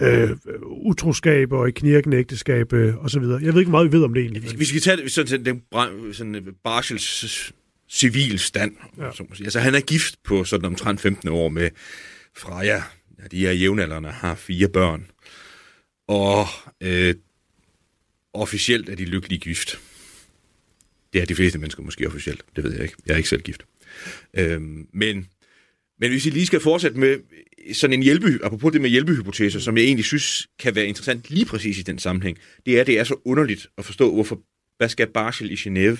øh, utroskab og i knirkende ægteskab øh, og så videre. Jeg ved ikke meget, vi ved om det egentlig. Hvis vi tage det sådan, den sådan Barcels civil stand. Ja. Så altså, han er gift på sådan omtrent 15 år med Freja, ja, de er jævnaldrende, har fire børn. Og øh, officielt er de lykkelige gift. Det er de fleste mennesker måske officielt, det ved jeg ikke. Jeg er ikke selv gift. Øhm, men, men hvis vi lige skal fortsætte med sådan en hjælpe, apropos det med hjælpehypoteser, som jeg egentlig synes kan være interessant lige præcis i den sammenhæng, det er, det er så underligt at forstå, hvorfor, hvad skal Barsel i Genève,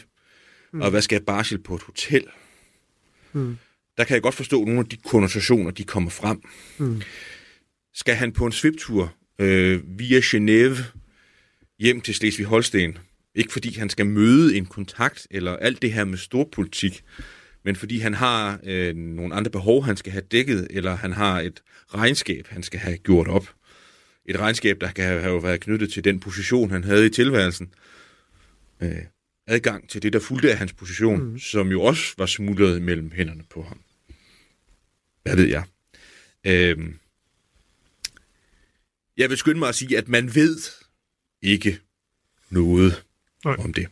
mm. og hvad skal Barsel på et hotel? Mm der kan jeg godt forstå nogle af de konnotationer, de kommer frem. Mm. Skal han på en sviptur øh, via Genève hjem til Slesvig-Holsten, ikke fordi han skal møde en kontakt eller alt det her med storpolitik, men fordi han har øh, nogle andre behov, han skal have dækket, eller han har et regnskab, han skal have gjort op. Et regnskab, der kan have været knyttet til den position, han havde i tilværelsen. Øh, adgang til det, der fulgte af hans position, mm. som jo også var smuglet mellem hænderne på ham. Hvad ved jeg? Øhm, jeg vil skynde mig at sige, at man ved ikke noget Nej. om det.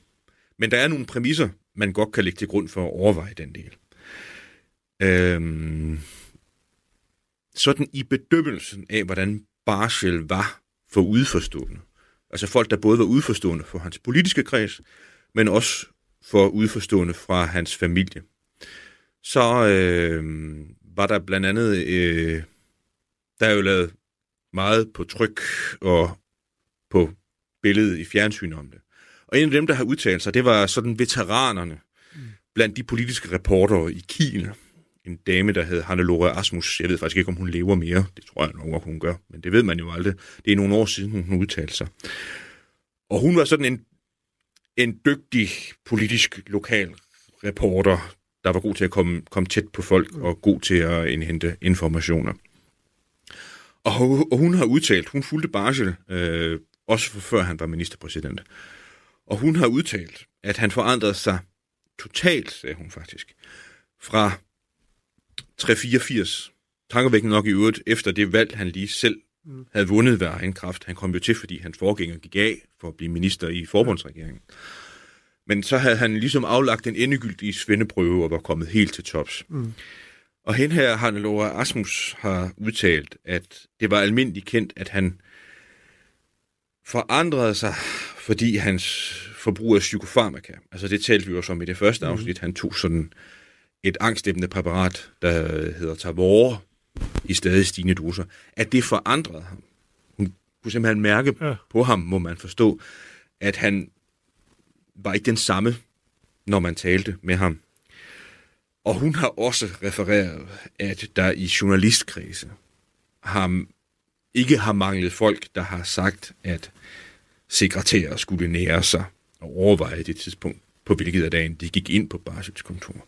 Men der er nogle præmisser, man godt kan lægge til grund for at overveje den del. Øhm, sådan i bedømmelsen af, hvordan Barschel var for udforstående. Altså folk, der både var udforstående for hans politiske kreds, men også for udforstående fra hans familie. Så øh, var der blandt andet, øh, der er jo lavet meget på tryk og på billedet i fjernsyn om det. Og en af dem, der har udtalt sig, det var sådan veteranerne mm. blandt de politiske reportere i Kiel. En dame, der hed Hannelore Asmus. Jeg ved faktisk ikke, om hun lever mere. Det tror jeg nok, hun gør. Men det ved man jo aldrig. Det er nogle år siden, hun udtalte sig. Og hun var sådan en, en dygtig politisk lokal reporter, der var god til at komme, komme tæt på folk og god til at indhente informationer. Og, og hun har udtalt, hun fulgte Barsel, øh, også for før han var ministerpræsident. Og hun har udtalt, at han forandrede sig totalt, sagde hun faktisk, fra 384, tankevækkende nok i øvrigt, efter det valg, han lige selv mm. havde vundet ved egen kraft. Han kom jo til, fordi hans forgænger gik af for at blive minister i forbundsregeringen. Men så havde han ligesom aflagt en endegyldig svendeprøve og var kommet helt til tops. Mm. Og hen her, Hannelore Asmus, har udtalt, at det var almindeligt kendt, at han forandrede sig, fordi hans forbrug af psykofarmaka. Altså det talte vi også om i det første afsnit. Han tog sådan et angstdæmpende præparat, der hedder Tavor, i stadig stigende doser. At det forandrede ham. Hun kunne simpelthen mærke ja. på ham, må man forstå, at han var ikke den samme, når man talte med ham. Og hun har også refereret, at der i journalistkredse har, ikke har manglet folk, der har sagt, at sekretærer skulle nære sig og overveje det tidspunkt, på hvilket af dagen de gik ind på Barsels kontor.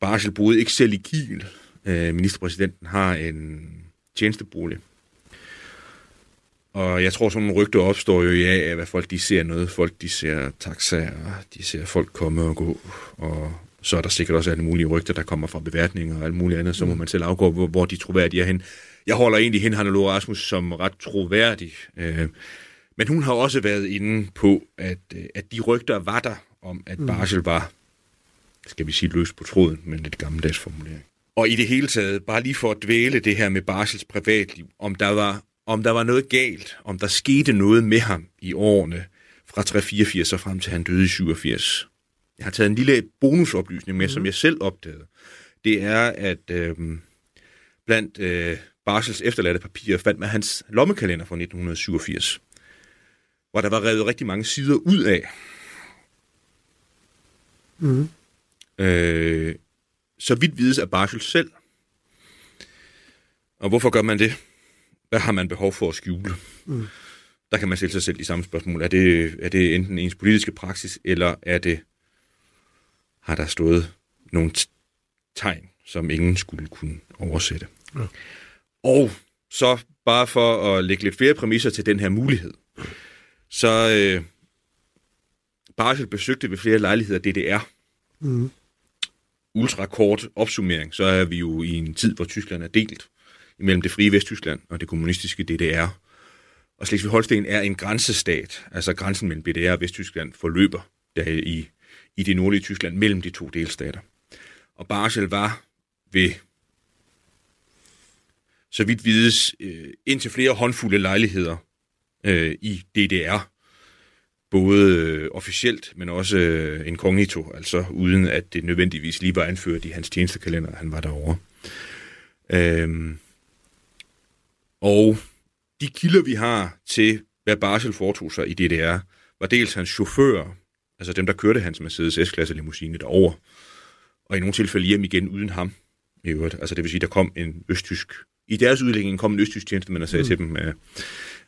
Barsel boede ikke selv i Kiel. Øh, ministerpræsidenten har en tjenestebolig. Og jeg tror, sådan nogle rygter opstår jo i af, hvad folk de ser noget. Folk de ser taxaer, de ser folk komme og gå, og så er der sikkert også alle mulige rygter, der kommer fra beværtninger og alt muligt andet, så må mm. man selv afgå, hvor, hvor de troværdige er hen. Jeg holder egentlig hen, Hannah Rasmus, som ret troværdig. Øh, men hun har også været inde på, at, øh, at de rygter var der om, at mm. Barsel var, skal vi sige løs på tråden, men lidt gammeldags formulering. Og i det hele taget, bare lige for at dvæle det her med Barsels privatliv, om der var, om der var noget galt, om der skete noget med ham i årene fra 384 og frem til han døde i 87. Jeg har taget en lille bonusoplysning med, mm. som jeg selv opdagede. Det er, at øh, blandt øh, Barsels efterladte papirer fandt man hans lommekalender fra 1987 hvor der var revet rigtig mange sider ud af. Mm. Øh, så vidt vides af Barschel selv. Og hvorfor gør man det? Hvad har man behov for at skjule? Mm. Der kan man stille sig selv de samme spørgsmål. Er det, er det enten ens politiske praksis, eller er det, har der stået nogle tegn, som ingen skulle kunne oversætte? Ja. Og så bare for at lægge lidt flere præmisser til den her mulighed, så øh, Barsel besøgte ved flere lejligheder DDR. Mm. Ultrakort opsummering, så er vi jo i en tid, hvor Tyskland er delt imellem det frie Vesttyskland og det kommunistiske DDR. Og Slesvig-Holsten er en grænsestat, altså grænsen mellem DDR og Vesttyskland forløber der i, i det nordlige Tyskland mellem de to delstater. Og Barsel var ved, så vidt vides, øh, indtil flere håndfulde lejligheder øh, i DDR, både øh, officielt, men også øh, inkognito, altså uden at det nødvendigvis lige var anført i hans tjenestekalender, han var derovre. Øhm, og de kilder, vi har til, hvad Barsel foretog sig i DDR, var dels hans chauffør, altså dem, der kørte hans Mercedes S-klasse limousine derover, og i nogle tilfælde hjem igen uden ham. I øvrigt. Altså det vil sige, der kom en østtysk, i deres udlægning kom en østtysk tjenestemand og sagde mm. til dem,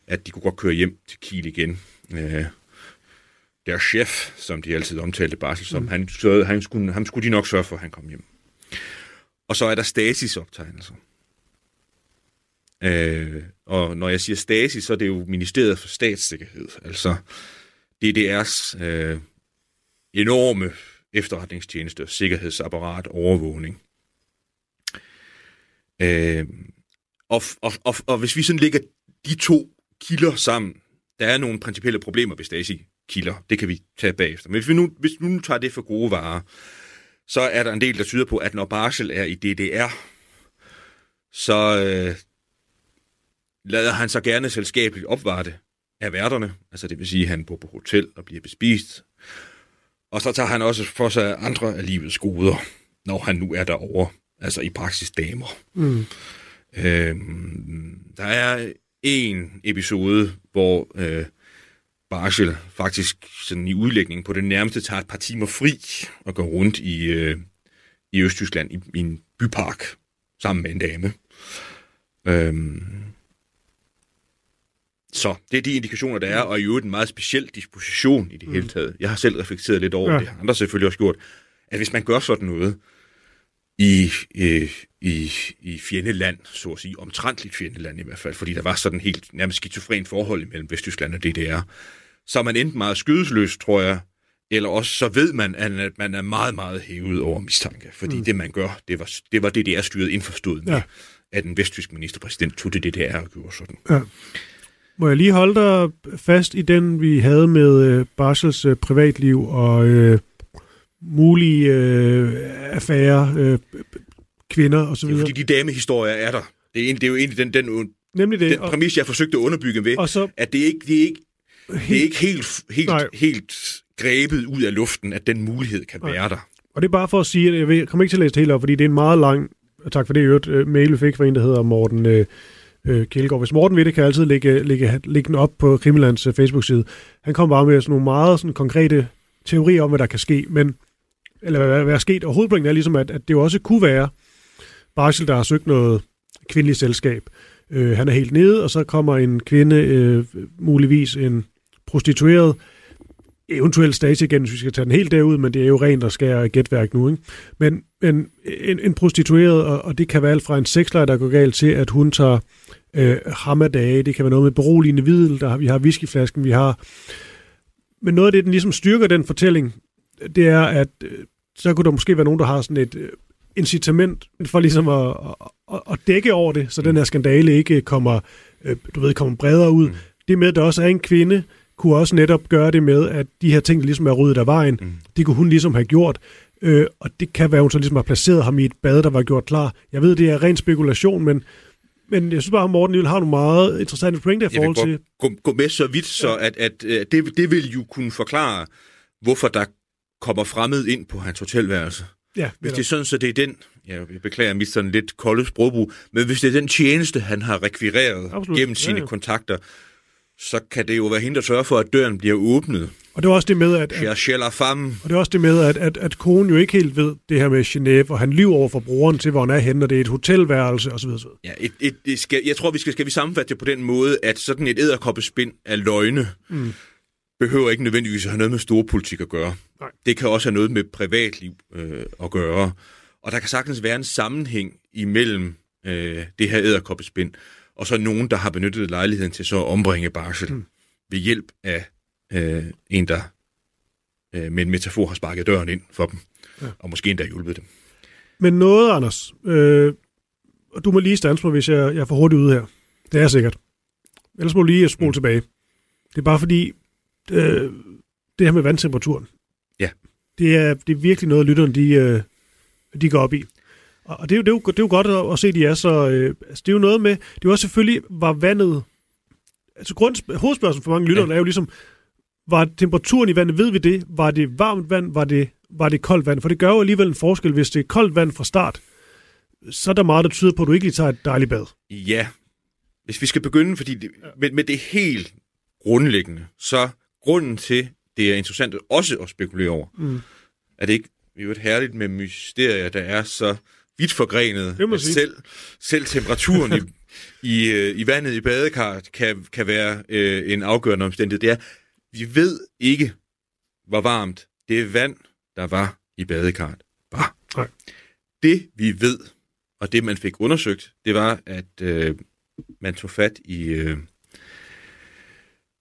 at de kunne godt køre hjem til Kiel igen. Øh, der chef, som de altid omtalte Barsel som, mm. han, så, han, skulle, han skulle de nok sørge for, at han kom hjem. Og så er der Stasis-optegnelser. Øh, og når jeg siger Stasi, så er det jo Ministeriet for Statssikkerhed, altså DDR's øh, enorme efterretningstjeneste, sikkerhedsapparat, overvågning. Øh, og, og, og, og hvis vi sådan lægger de to kilder sammen. Der er nogle principielle problemer ved Stasi-kilder. Det kan vi tage bagefter. Men hvis vi nu, hvis vi nu tager det for gode varer, så er der en del, der tyder på, at når Barsel er i DDR, så øh, lader han så gerne selskabeligt opvarte af værterne. Altså det vil sige, at han bor på hotel og bliver bespist. Og så tager han også for sig andre af livets goder, når han nu er derovre. Altså i praksis damer. Mm. Øhm, der er en episode, hvor øh, Barsel faktisk sådan i udlægning på det nærmeste tager et par timer fri og går rundt i, øh, i Østtyskland i, i en bypark sammen med en dame. Øhm, så det er de indikationer, der er, og i øvrigt en meget speciel disposition i det mm. hele taget. Jeg har selv reflekteret lidt over ja. det, har andre selvfølgelig også gjort, at hvis man gør sådan noget, i, i, i, i fjendeland, så at sige, omtrentligt fjendeland i hvert fald, fordi der var sådan helt nærmest skizofren forhold mellem Vesttyskland og DDR. Så man enten meget skødesløs, tror jeg, eller også så ved man, at man er meget, meget hævet over mistanke, fordi mm. det man gør, det var, det var DDR-styret indforstået med, ja. at den vesttyske ministerpræsident tog det DDR og gjorde sådan. Ja. Må jeg lige holde dig fast i den, vi havde med øh, Barsels øh, privatliv og øh, mulige øh, affære, øh, kvinder og så videre. Det er fordi de damehistorier er der. Det er, egentlig, det er jo egentlig den, den, Nemlig det. den præmis, jeg forsøgte at underbygge ved, og så, at det ikke, det er ikke det er ikke helt, helt, helt grebet ud af luften, at den mulighed kan Nej. være der. Og det er bare for at sige, at jeg kommer ikke til at læse det helt op, fordi det er en meget lang, tak for det, øvrigt, øh, mail vi fik fra en, der hedder Morten øh, øh, Kjeldgaard. Hvis Morten ved det, kan jeg altid lægge, lægge, lægge den op på Krimilands øh, Facebook-side. Han kom bare med sådan nogle meget sådan, konkrete teorier om, hvad der kan ske, men eller hvad, hvad er sket. Og hovedpointen er ligesom, at, at det jo også kunne være Barsel, der har søgt noget kvindeligt selskab. Øh, han er helt nede, og så kommer en kvinde, øh, muligvis en prostitueret, eventuelt stage igen, hvis vi skal tage den helt derud, men det er jo rent og skære gætværk nu. Ikke? Men, men en, en prostitueret, og, og det kan være alt fra en sexlejer, der går galt til, at hun tager øh, hammerdage, det kan være noget med beroligende videl, der, vi har whiskyflasken, vi har... Men noget af det, den ligesom styrker den fortælling, det er, at øh, så kunne der måske være nogen, der har sådan et øh, incitament for ligesom at, at, at dække over det, så den her skandale ikke kommer, øh, du ved, kommer bredere ud. Mm. Det med, at der også er en kvinde, kunne også netop gøre det med, at de her ting ligesom er ryddet af vejen. Mm. Det kunne hun ligesom have gjort. Øh, og det kan være, at hun så ligesom har placeret ham i et bad, der var gjort klar. Jeg ved, det er ren spekulation, men, men jeg synes bare, at Morten Niel har nogle meget interessante pointer i forhold til... Gå, gå med så vidt, så at, at, at det, det vil jo kunne forklare, hvorfor der kommer fremmed ind på hans hotelværelse. Ja, hvis det er sådan, så det er den, jeg beklager mit sådan lidt kolde sprogbrug, men hvis det er den tjeneste, han har rekvireret Absolut. gennem sine ja, ja. kontakter, så kan det jo være hende, der sørger for, at døren bliver åbnet. Og det er også det med, at, at, femme. og det er også det med, at, at, at konen jo ikke helt ved det her med Genève, og han lyver over for broren til, hvor han er henne, og det er et hotelværelse osv. osv. Ja, et, et, et skal, jeg tror, vi skal, skal vi sammenfatte det på den måde, at sådan et æderkoppespind af løgne mm. behøver ikke nødvendigvis at have noget med storpolitik at gøre. Nej. Det kan også have noget med privatliv øh, at gøre. Og der kan sagtens være en sammenhæng imellem øh, det her æderkoppespind og så nogen, der har benyttet lejligheden til så at ombringe barsel mm. ved hjælp af øh, en, der øh, med en metafor har sparket døren ind for dem, ja. og måske endda hjulpet dem. Men noget, Anders, øh, og du må lige stanse mig, hvis jeg, jeg er for hurtigt ude her. Det er sikkert. Ellers må du lige spole mm. tilbage. Det er bare fordi, øh, det her med vandtemperaturen, ja. det, er, det er virkelig noget, lytterne de, øh, de går op i. Og det er jo, det er jo, det er jo godt at, se, at de er så... Øh, altså, det er jo noget med... Det er jo også selvfølgelig, var vandet... Altså grund, hovedspørgsmålet for mange lyttere ja. er jo ligesom, var temperaturen i vandet, ved vi det? Var det varmt vand? Var det, var det koldt vand? For det gør jo alligevel en forskel, hvis det er koldt vand fra start. Så er der meget, der tyder på, at du ikke lige tager et dejligt bad. Ja. Hvis vi skal begynde, fordi det, ja. med, med det helt grundlæggende, så grunden til, det er interessant også at spekulere over, mm. er det ikke jo et herligt med mysterier, der er så vidt forgrenet. Må selv, selv temperaturen i, i, øh, i vandet i badekarret kan, kan være øh, en afgørende omstændighed. Det er, vi ved ikke, hvor varmt det vand, der var i badekarret, var. Nej. Det vi ved, og det man fik undersøgt, det var, at øh, man tog fat i... Øh,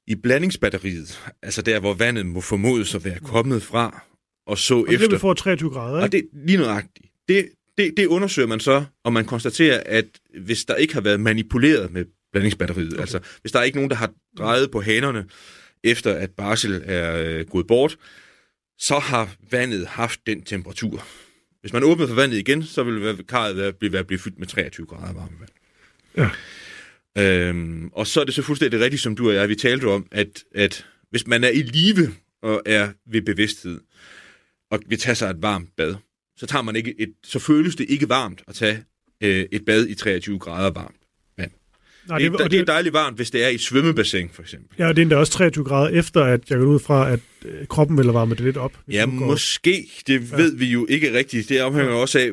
i blandingsbatteriet, altså der, hvor vandet må formodes at være kommet fra, og så og efter... det, vi får 23 grader, ikke? Og det lige nøjagtigt. Det, det, det undersøger man så, og man konstaterer, at hvis der ikke har været manipuleret med blandingsbatteriet, okay. altså hvis der er ikke nogen, der har drejet på hanerne, efter at Barsel er øh, gået bort, så har vandet haft den temperatur. Hvis man åbner for vandet igen, så vil karret være, blive, være, blive fyldt med 23 grader varme vand. Ja. Øhm, og så er det så fuldstændig rigtigt, som du og jeg, vi talte om, at, at hvis man er i live og er ved bevidsthed, og vil tage sig et varmt bad, så, tager man ikke et, så føles det ikke varmt at tage øh, et bad i 23 grader varmt vand. Nej, det, det, det, det er dejligt varmt, hvis det er i svømmebassin, for eksempel. Ja, og det er endda også 23 grader efter, at jeg går ud fra, at øh, kroppen vil varme det lidt op. Ja, måske. Det ja. ved vi jo ikke rigtigt. Det afhænger ja. også af,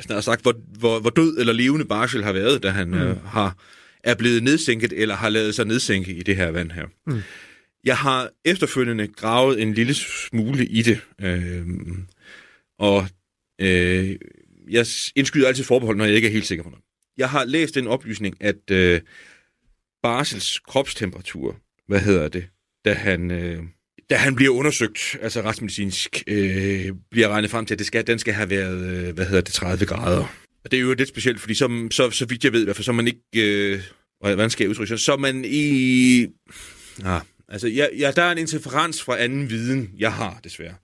snart sagt, hvor, hvor, hvor død eller levende Barsel har været, da han mm. øh, har, er blevet nedsænket, eller har lavet sig nedsænke i det her vand her. Mm. Jeg har efterfølgende gravet en lille smule i det. Øh, og øh, jeg indskyder altid forbehold, når jeg ikke er helt sikker på noget. Jeg har læst en oplysning, at øh, Barsels kropstemperatur, hvad hedder det, da han, øh, da han bliver undersøgt, altså retsmedicinsk, øh, bliver regnet frem til, at det skal, den skal have været, øh, hvad hedder det, 30 grader. Og det er jo lidt specielt, fordi så, så, så vidt jeg ved, i hvert fald, så er man ikke, øh, hvordan skal jeg udtrykke så er man i... Ah, altså, ja, ja, der er en interferens fra anden viden, jeg har desværre.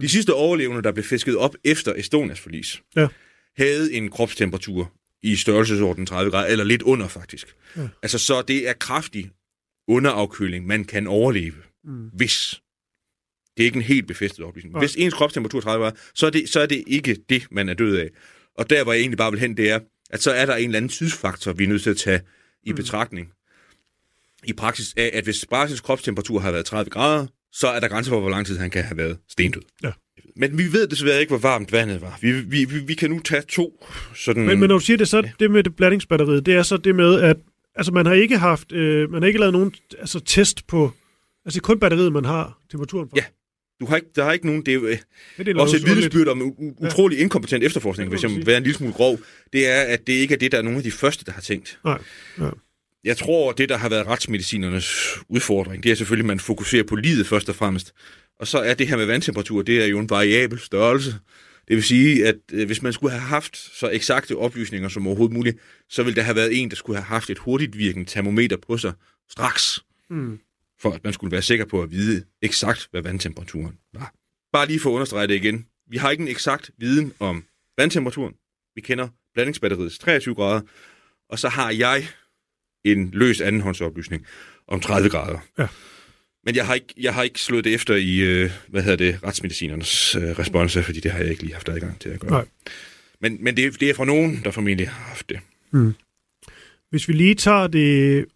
De sidste overlevende, der blev fisket op efter Estonias forlis, ja. havde en kropstemperatur i størrelsesorden 30 grader, eller lidt under faktisk. Ja. Altså, så det er kraftigt underafkøling, man kan overleve, mm. hvis. Det er ikke en helt befæstet oplysning. Hvis ens kropstemperatur er 30 grader, så er, det, så er det ikke det, man er død af. Og der, hvor jeg egentlig bare vil hen, det er, at så er der en eller anden tidsfaktor, vi er nødt til at tage i mm. betragtning. I praksis af, at hvis Brasils kropstemperatur har været 30 grader, så er der grænser for, hvor lang tid han kan have været stendød. Ja. Men vi ved desværre ikke, hvor varmt vandet var. Vi, vi, vi, vi kan nu tage to sådan... Men, men når du siger det, så ja. det med det blandingsbatteriet, det er så det med, at altså, man har ikke haft, øh, man har ikke lavet nogen altså, test på, altså kun batteriet, man har temperaturen for. Ja, du har ikke, der har ikke nogen, det er øh, det er også et vidnesbyrd om utrolig ja. inkompetent efterforskning, hvis jeg være en lille smule grov, det er, at det ikke er det, der er nogen af de første, der har tænkt. Nej. Ja. Jeg tror, det, der har været retsmedicinernes udfordring, det er selvfølgelig, at man fokuserer på livet først og fremmest. Og så er det her med vandtemperatur, det er jo en variabel størrelse. Det vil sige, at øh, hvis man skulle have haft så eksakte oplysninger som overhovedet muligt, så ville der have været en, der skulle have haft et hurtigt virkende termometer på sig straks. Mm for at man skulle være sikker på at vide eksakt, hvad vandtemperaturen var. Bare lige for at understrege det igen. Vi har ikke en eksakt viden om vandtemperaturen. Vi kender blandingsbatteriets 23 grader, og så har jeg en løs andenhåndsoplysning om 30 grader. Ja. Men jeg har, ikke, jeg har ikke slået det efter i, øh, hvad hedder det, retsmedicinernes øh, response, fordi det har jeg ikke lige haft adgang til at gøre. Nej. Men, men det, det er fra nogen, der formentlig har haft det. Mm. Hvis vi lige tager det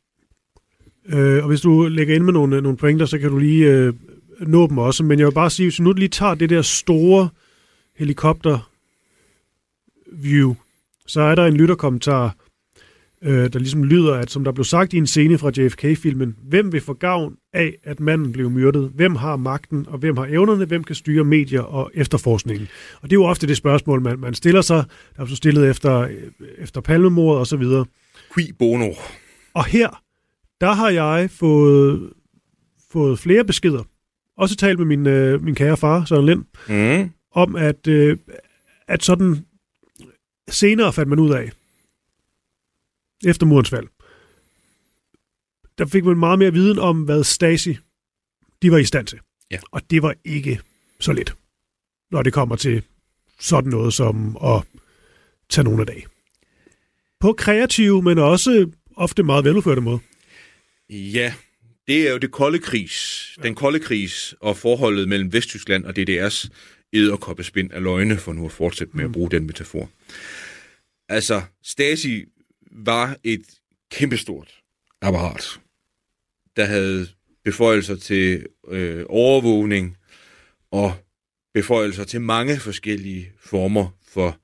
Øh, og hvis du lægger ind med nogle, nogle pointer, så kan du lige øh, nå dem også. Men jeg vil bare sige, hvis du nu lige tager det der store helikopter view, så er der en lytterkommentar, øh, der ligesom lyder, at som der blev sagt i en scene fra JFK-filmen, hvem vil få gavn af, at manden blev myrdet? Hvem har magten, og hvem har evnerne? Hvem kan styre medier og efterforskningen? Og det er jo ofte det spørgsmål, man, man stiller sig. Der er så stillet efter, efter palmemordet og så videre. Qui bono? Og her der har jeg fået, fået flere beskeder. Også talt med min, øh, min kære far, Søren Lind, mm. om at, øh, at sådan senere fandt man ud af, efter murens fald, der fik man meget mere viden om, hvad Stasi de var i stand til. Ja. Og det var ikke så let, når det kommer til sådan noget som at tage nogle af dag. På kreative, men også ofte meget veludførte måde. Ja, det er jo det kolde krigs, den kolde krigs og forholdet mellem Vesttyskland og DDR's æderkoppespind af løgne, for nu at fortsætte med at mm. bruge den metafor. Altså, Stasi var et kæmpestort apparat, der havde beføjelser til øh, overvågning og beføjelser til mange forskellige former for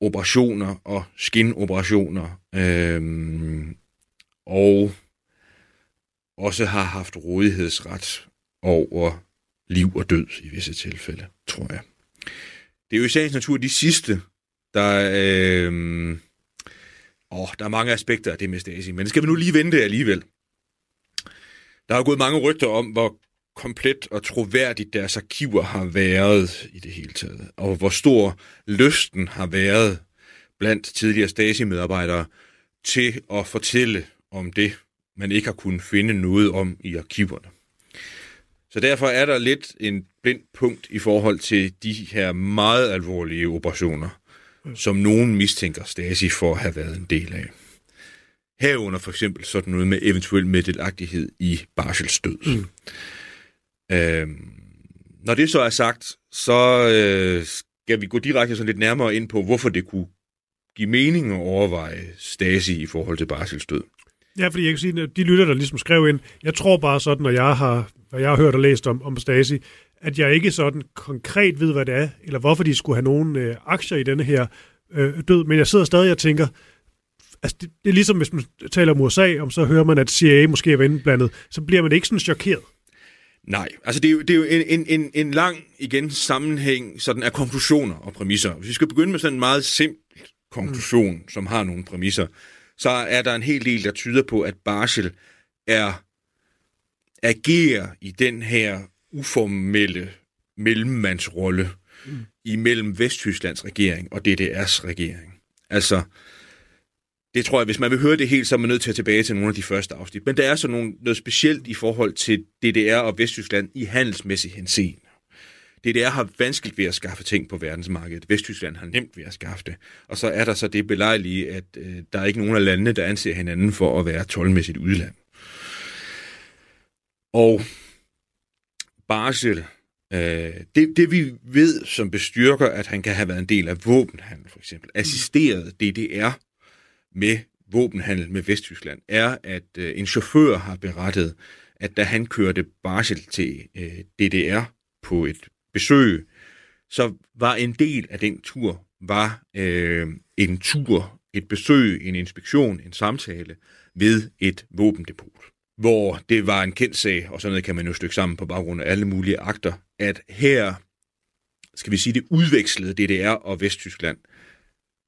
operationer og skinoperationer. Øh, og også har haft rådighedsret over liv og død i visse tilfælde, tror jeg. Det er jo i sagens natur de sidste, der... Øh, åh, der er mange aspekter af det med Stasi, men det skal vi nu lige vente alligevel. Der har gået mange rygter om, hvor komplet og troværdigt deres arkiver har været i det hele taget, og hvor stor lysten har været blandt tidligere Stasi-medarbejdere til at fortælle om det, man ikke har kunnet finde noget om i arkiverne. Så derfor er der lidt en blind punkt i forhold til de her meget alvorlige operationer, som nogen mistænker Stasi for at have været en del af. Herunder for eksempel sådan noget med eventuel meddelagtighed i Barschels død. Mm. Øhm, når det så er sagt, så øh, skal vi gå direkte sådan lidt nærmere ind på, hvorfor det kunne give mening at overveje Stasi i forhold til Barschels død. Ja, fordi jeg kan sige, at de lytter, der ligesom skrev ind, jeg tror bare sådan, når jeg har, hvad jeg har hørt og læst om, om Stasi, at jeg ikke sådan konkret ved, hvad det er, eller hvorfor de skulle have nogle øh, aktier i denne her øh, død, men jeg sidder stadig og tænker, altså det, det er ligesom, hvis man taler om USA, om så hører man, at CIA måske er indblandet, så bliver man ikke sådan chokeret. Nej, altså det er jo, det er jo en, en, en lang, igen, sammenhæng sådan af konklusioner og præmisser. Hvis vi skal begynde med sådan en meget simpel konklusion, mm. som har nogle præmisser, så er der en hel del, der tyder på, at Barschel er agerer i den her uformelle mellemmandsrolle mm. imellem Vesttysklands regering og DDR's regering. Altså, det tror jeg, hvis man vil høre det helt, så er man nødt til at tilbage til nogle af de første afsnit. Men der er så nogle, noget specielt i forhold til DDR og Vesttyskland i handelsmæssig henseende. DDR har vanskeligt ved at skaffe ting på verdensmarkedet. Vesttyskland har nemt ved at skaffe det. Og så er der så det belejlige, at øh, der er ikke nogen af landene, der anser hinanden for at være tolvmæssigt udland. Og Barsel, øh, det, det vi ved, som bestyrker, at han kan have været en del af våbenhandel, for eksempel, assisteret DDR med våbenhandel med Vesttyskland, er, at øh, en chauffør har berettet, at da han kørte Barsel til øh, DDR på et besøg, så var en del af den tur var øh, en tur, et besøg, en inspektion, en samtale ved et våbendepot hvor det var en kendt sag, og sådan noget kan man jo stykke sammen på baggrund af alle mulige akter, at her, skal vi sige, det udvekslede DDR og Vesttyskland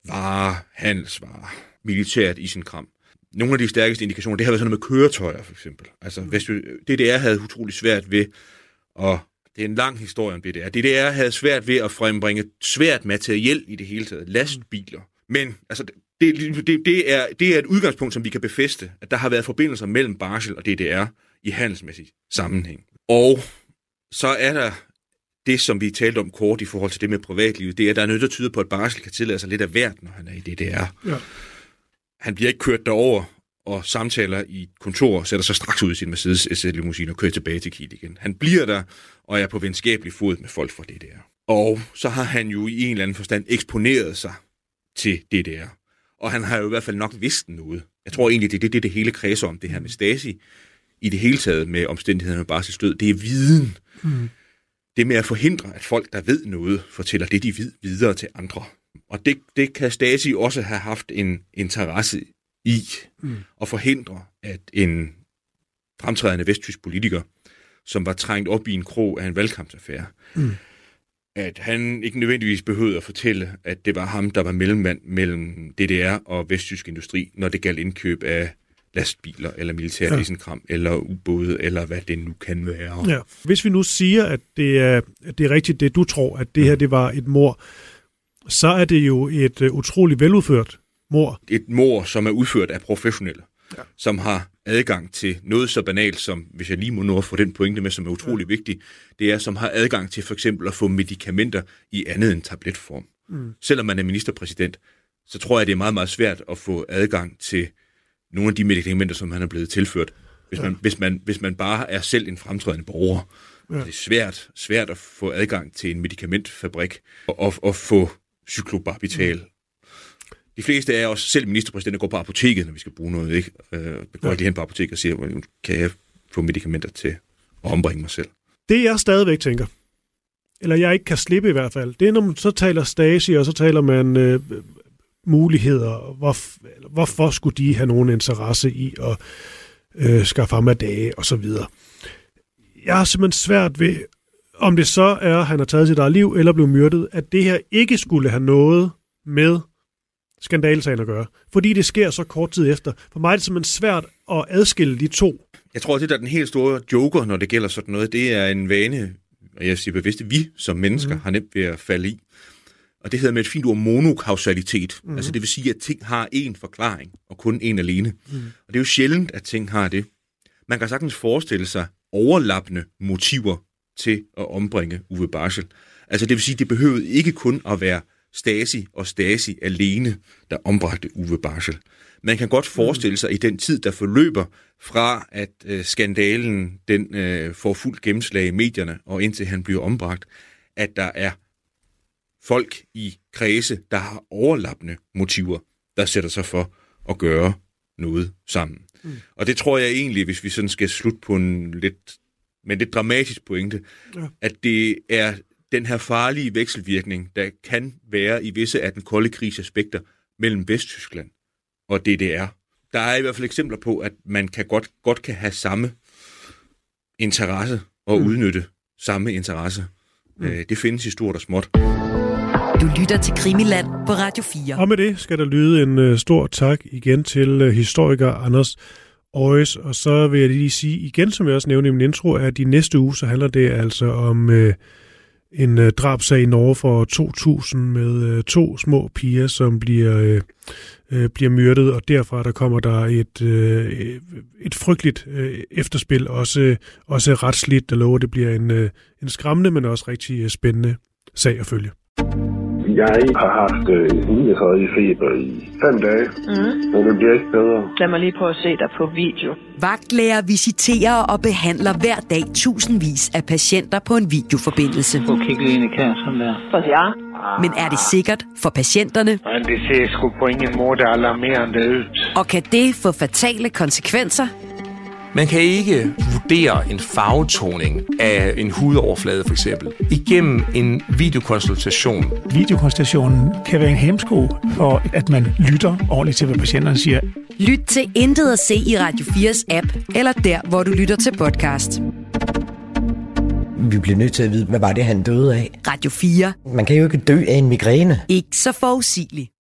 var handelsvarer, militært i sin kram. Nogle af de stærkeste indikationer, det har været sådan noget med køretøjer, for eksempel. Altså, mm. DDR havde utrolig svært ved at det er en lang historie om DDR. DDR havde svært ved at frembringe svært materiel i det hele taget, lastbiler. Men altså, det, det, det, er, det er et udgangspunkt, som vi kan befeste, at der har været forbindelser mellem Barsel og DDR i handelsmæssig sammenhæng. Og så er der det, som vi talte om kort i forhold til det med privatlivet, det er, at der er noget, der tyder på, at Barsel kan tillade sig lidt af hvert, når han er i DDR. Ja. Han bliver ikke kørt derover og samtaler i kontor, sætter sig straks ud i sin Mercedes SL-limousine og kører tilbage til Kiel igen. Han bliver der og er på venskabelig fod med folk fra DDR. Og så har han jo i en eller anden forstand eksponeret sig til DDR og han har jo i hvert fald nok vidst noget. Jeg tror egentlig, det er det, det, det hele kredser om, det her med Stasi, i det hele taget med omstændighederne med Barsels død. Det er viden. Mm. Det med at forhindre, at folk, der ved noget, fortæller det, de ved videre til andre. Og det, det kan Stasi også have haft en interesse i, mm. at forhindre, at en fremtrædende vesttysk politiker, som var trængt op i en krog af en valgkampsaffære, mm at han ikke nødvendigvis behøvede at fortælle, at det var ham, der var mellemmand mellem DDR og vesttysk industri, når det galt indkøb af lastbiler, eller militært ja. eller ubåde, eller hvad det nu kan være. Ja. Hvis vi nu siger, at det er, at det er rigtigt, det du tror, at det her det var et mor, så er det jo et uh, utroligt veludført mor. Et mor, som er udført af professionelle, ja. som har adgang til noget så banalt som, hvis jeg lige må nå at få den pointe med, som er utrolig ja. vigtig, det er, som har adgang til for eksempel at få medicamenter i andet end tabletform. Mm. Selvom man er ministerpræsident, så tror jeg, det er meget, meget svært at få adgang til nogle af de medicamenter, som han er blevet tilført, hvis, ja. man, hvis, man, hvis man bare er selv en fremtrædende borger. Ja. Det er svært, svært at få adgang til en medikamentfabrik og, og, og få cyklobarbital mm de fleste af os, selv ministerpræsidenter, går på apoteket, når vi skal bruge noget. Ikke? Øh, går ja. lige hen på apoteket og siger, kan jeg få medicamenter til at ombringe mig selv? Det jeg stadigvæk tænker, eller jeg ikke kan slippe i hvert fald, det er, når man så taler Stasi, og så taler man øh, muligheder. Hvor, hvorfor skulle de have nogen interesse i at øh, skaffe ham af dage, og så videre. Jeg har simpelthen svært ved, om det så er, at han har taget sit eget liv, eller blev myrdet, at det her ikke skulle have noget med skandalesagen at gøre, fordi det sker så kort tid efter. For mig er det simpelthen svært at adskille de to. Jeg tror, det der er den helt store joker, når det gælder sådan noget, det er en vane, og jeg siger bevidst, vi som mennesker mm. har nemt ved at falde i. Og det hedder med et fint ord monokausalitet. Mm. Altså det vil sige, at ting har én forklaring, og kun én alene. Mm. Og det er jo sjældent, at ting har det. Man kan sagtens forestille sig overlappende motiver til at ombringe Uwe Barsel. Altså det vil sige, det behøvede ikke kun at være Stasi og Stasi alene, der ombragte Uwe Barschel. Man kan godt forestille sig i den tid, der forløber fra, at øh, skandalen den øh, får fuldt gennemslag i medierne, og indtil han bliver ombragt, at der er folk i kredse, der har overlappende motiver, der sætter sig for at gøre noget sammen. Mm. Og det tror jeg egentlig, hvis vi sådan skal slutte på en lidt, men lidt dramatisk pointe, ja. at det er den her farlige vekselvirkning, der kan være i visse af den kolde krigs aspekter mellem Vesttyskland og DDR. Der er i hvert fald eksempler på, at man kan godt, godt kan have samme interesse og mm. udnytte samme interesse. Mm. Øh, det findes i stort og småt. Du lytter til Krimiland på Radio 4. Og med det skal der lyde en uh, stor tak igen til uh, historiker Anders Øjes. Og så vil jeg lige sige igen, som jeg også nævnte i min intro, at i næste uge, så handler det altså om... Uh, en øh, drabsag i Norge for 2000 med øh, to små piger, som bliver, øh, øh, bliver myrdet, og derfra der kommer der et, øh, et frygteligt øh, efterspil, også, også retsligt, der lover, det bliver en, øh, en skræmmende, men også rigtig øh, spændende sag at følge. Jeg har haft øh, 39 feber i fem dage, mm. men det bliver ikke bedre. Lad mig lige prøve at se dig på video. Vagtlæger visiterer og behandler hver dag tusindvis af patienter på en videoforbindelse. At kigge lige ind i kassen der. Sige ja. Men er det sikkert for patienterne? Men det ser sgu på ingen måde alarmerende ud. Og kan det få fatale konsekvenser? Man kan ikke vurdere en farvetoning af en hudoverflade for eksempel igennem en videokonsultation. Videokonsultationen kan være en hemsko for, at man lytter ordentligt til, hvad patienterne siger. Lyt til Intet at se i Radio 4's app, eller der, hvor du lytter til podcast. Vi bliver nødt til at vide, hvad var det, han døde af? Radio 4. Man kan jo ikke dø af en migræne. Ikke så forudsigeligt.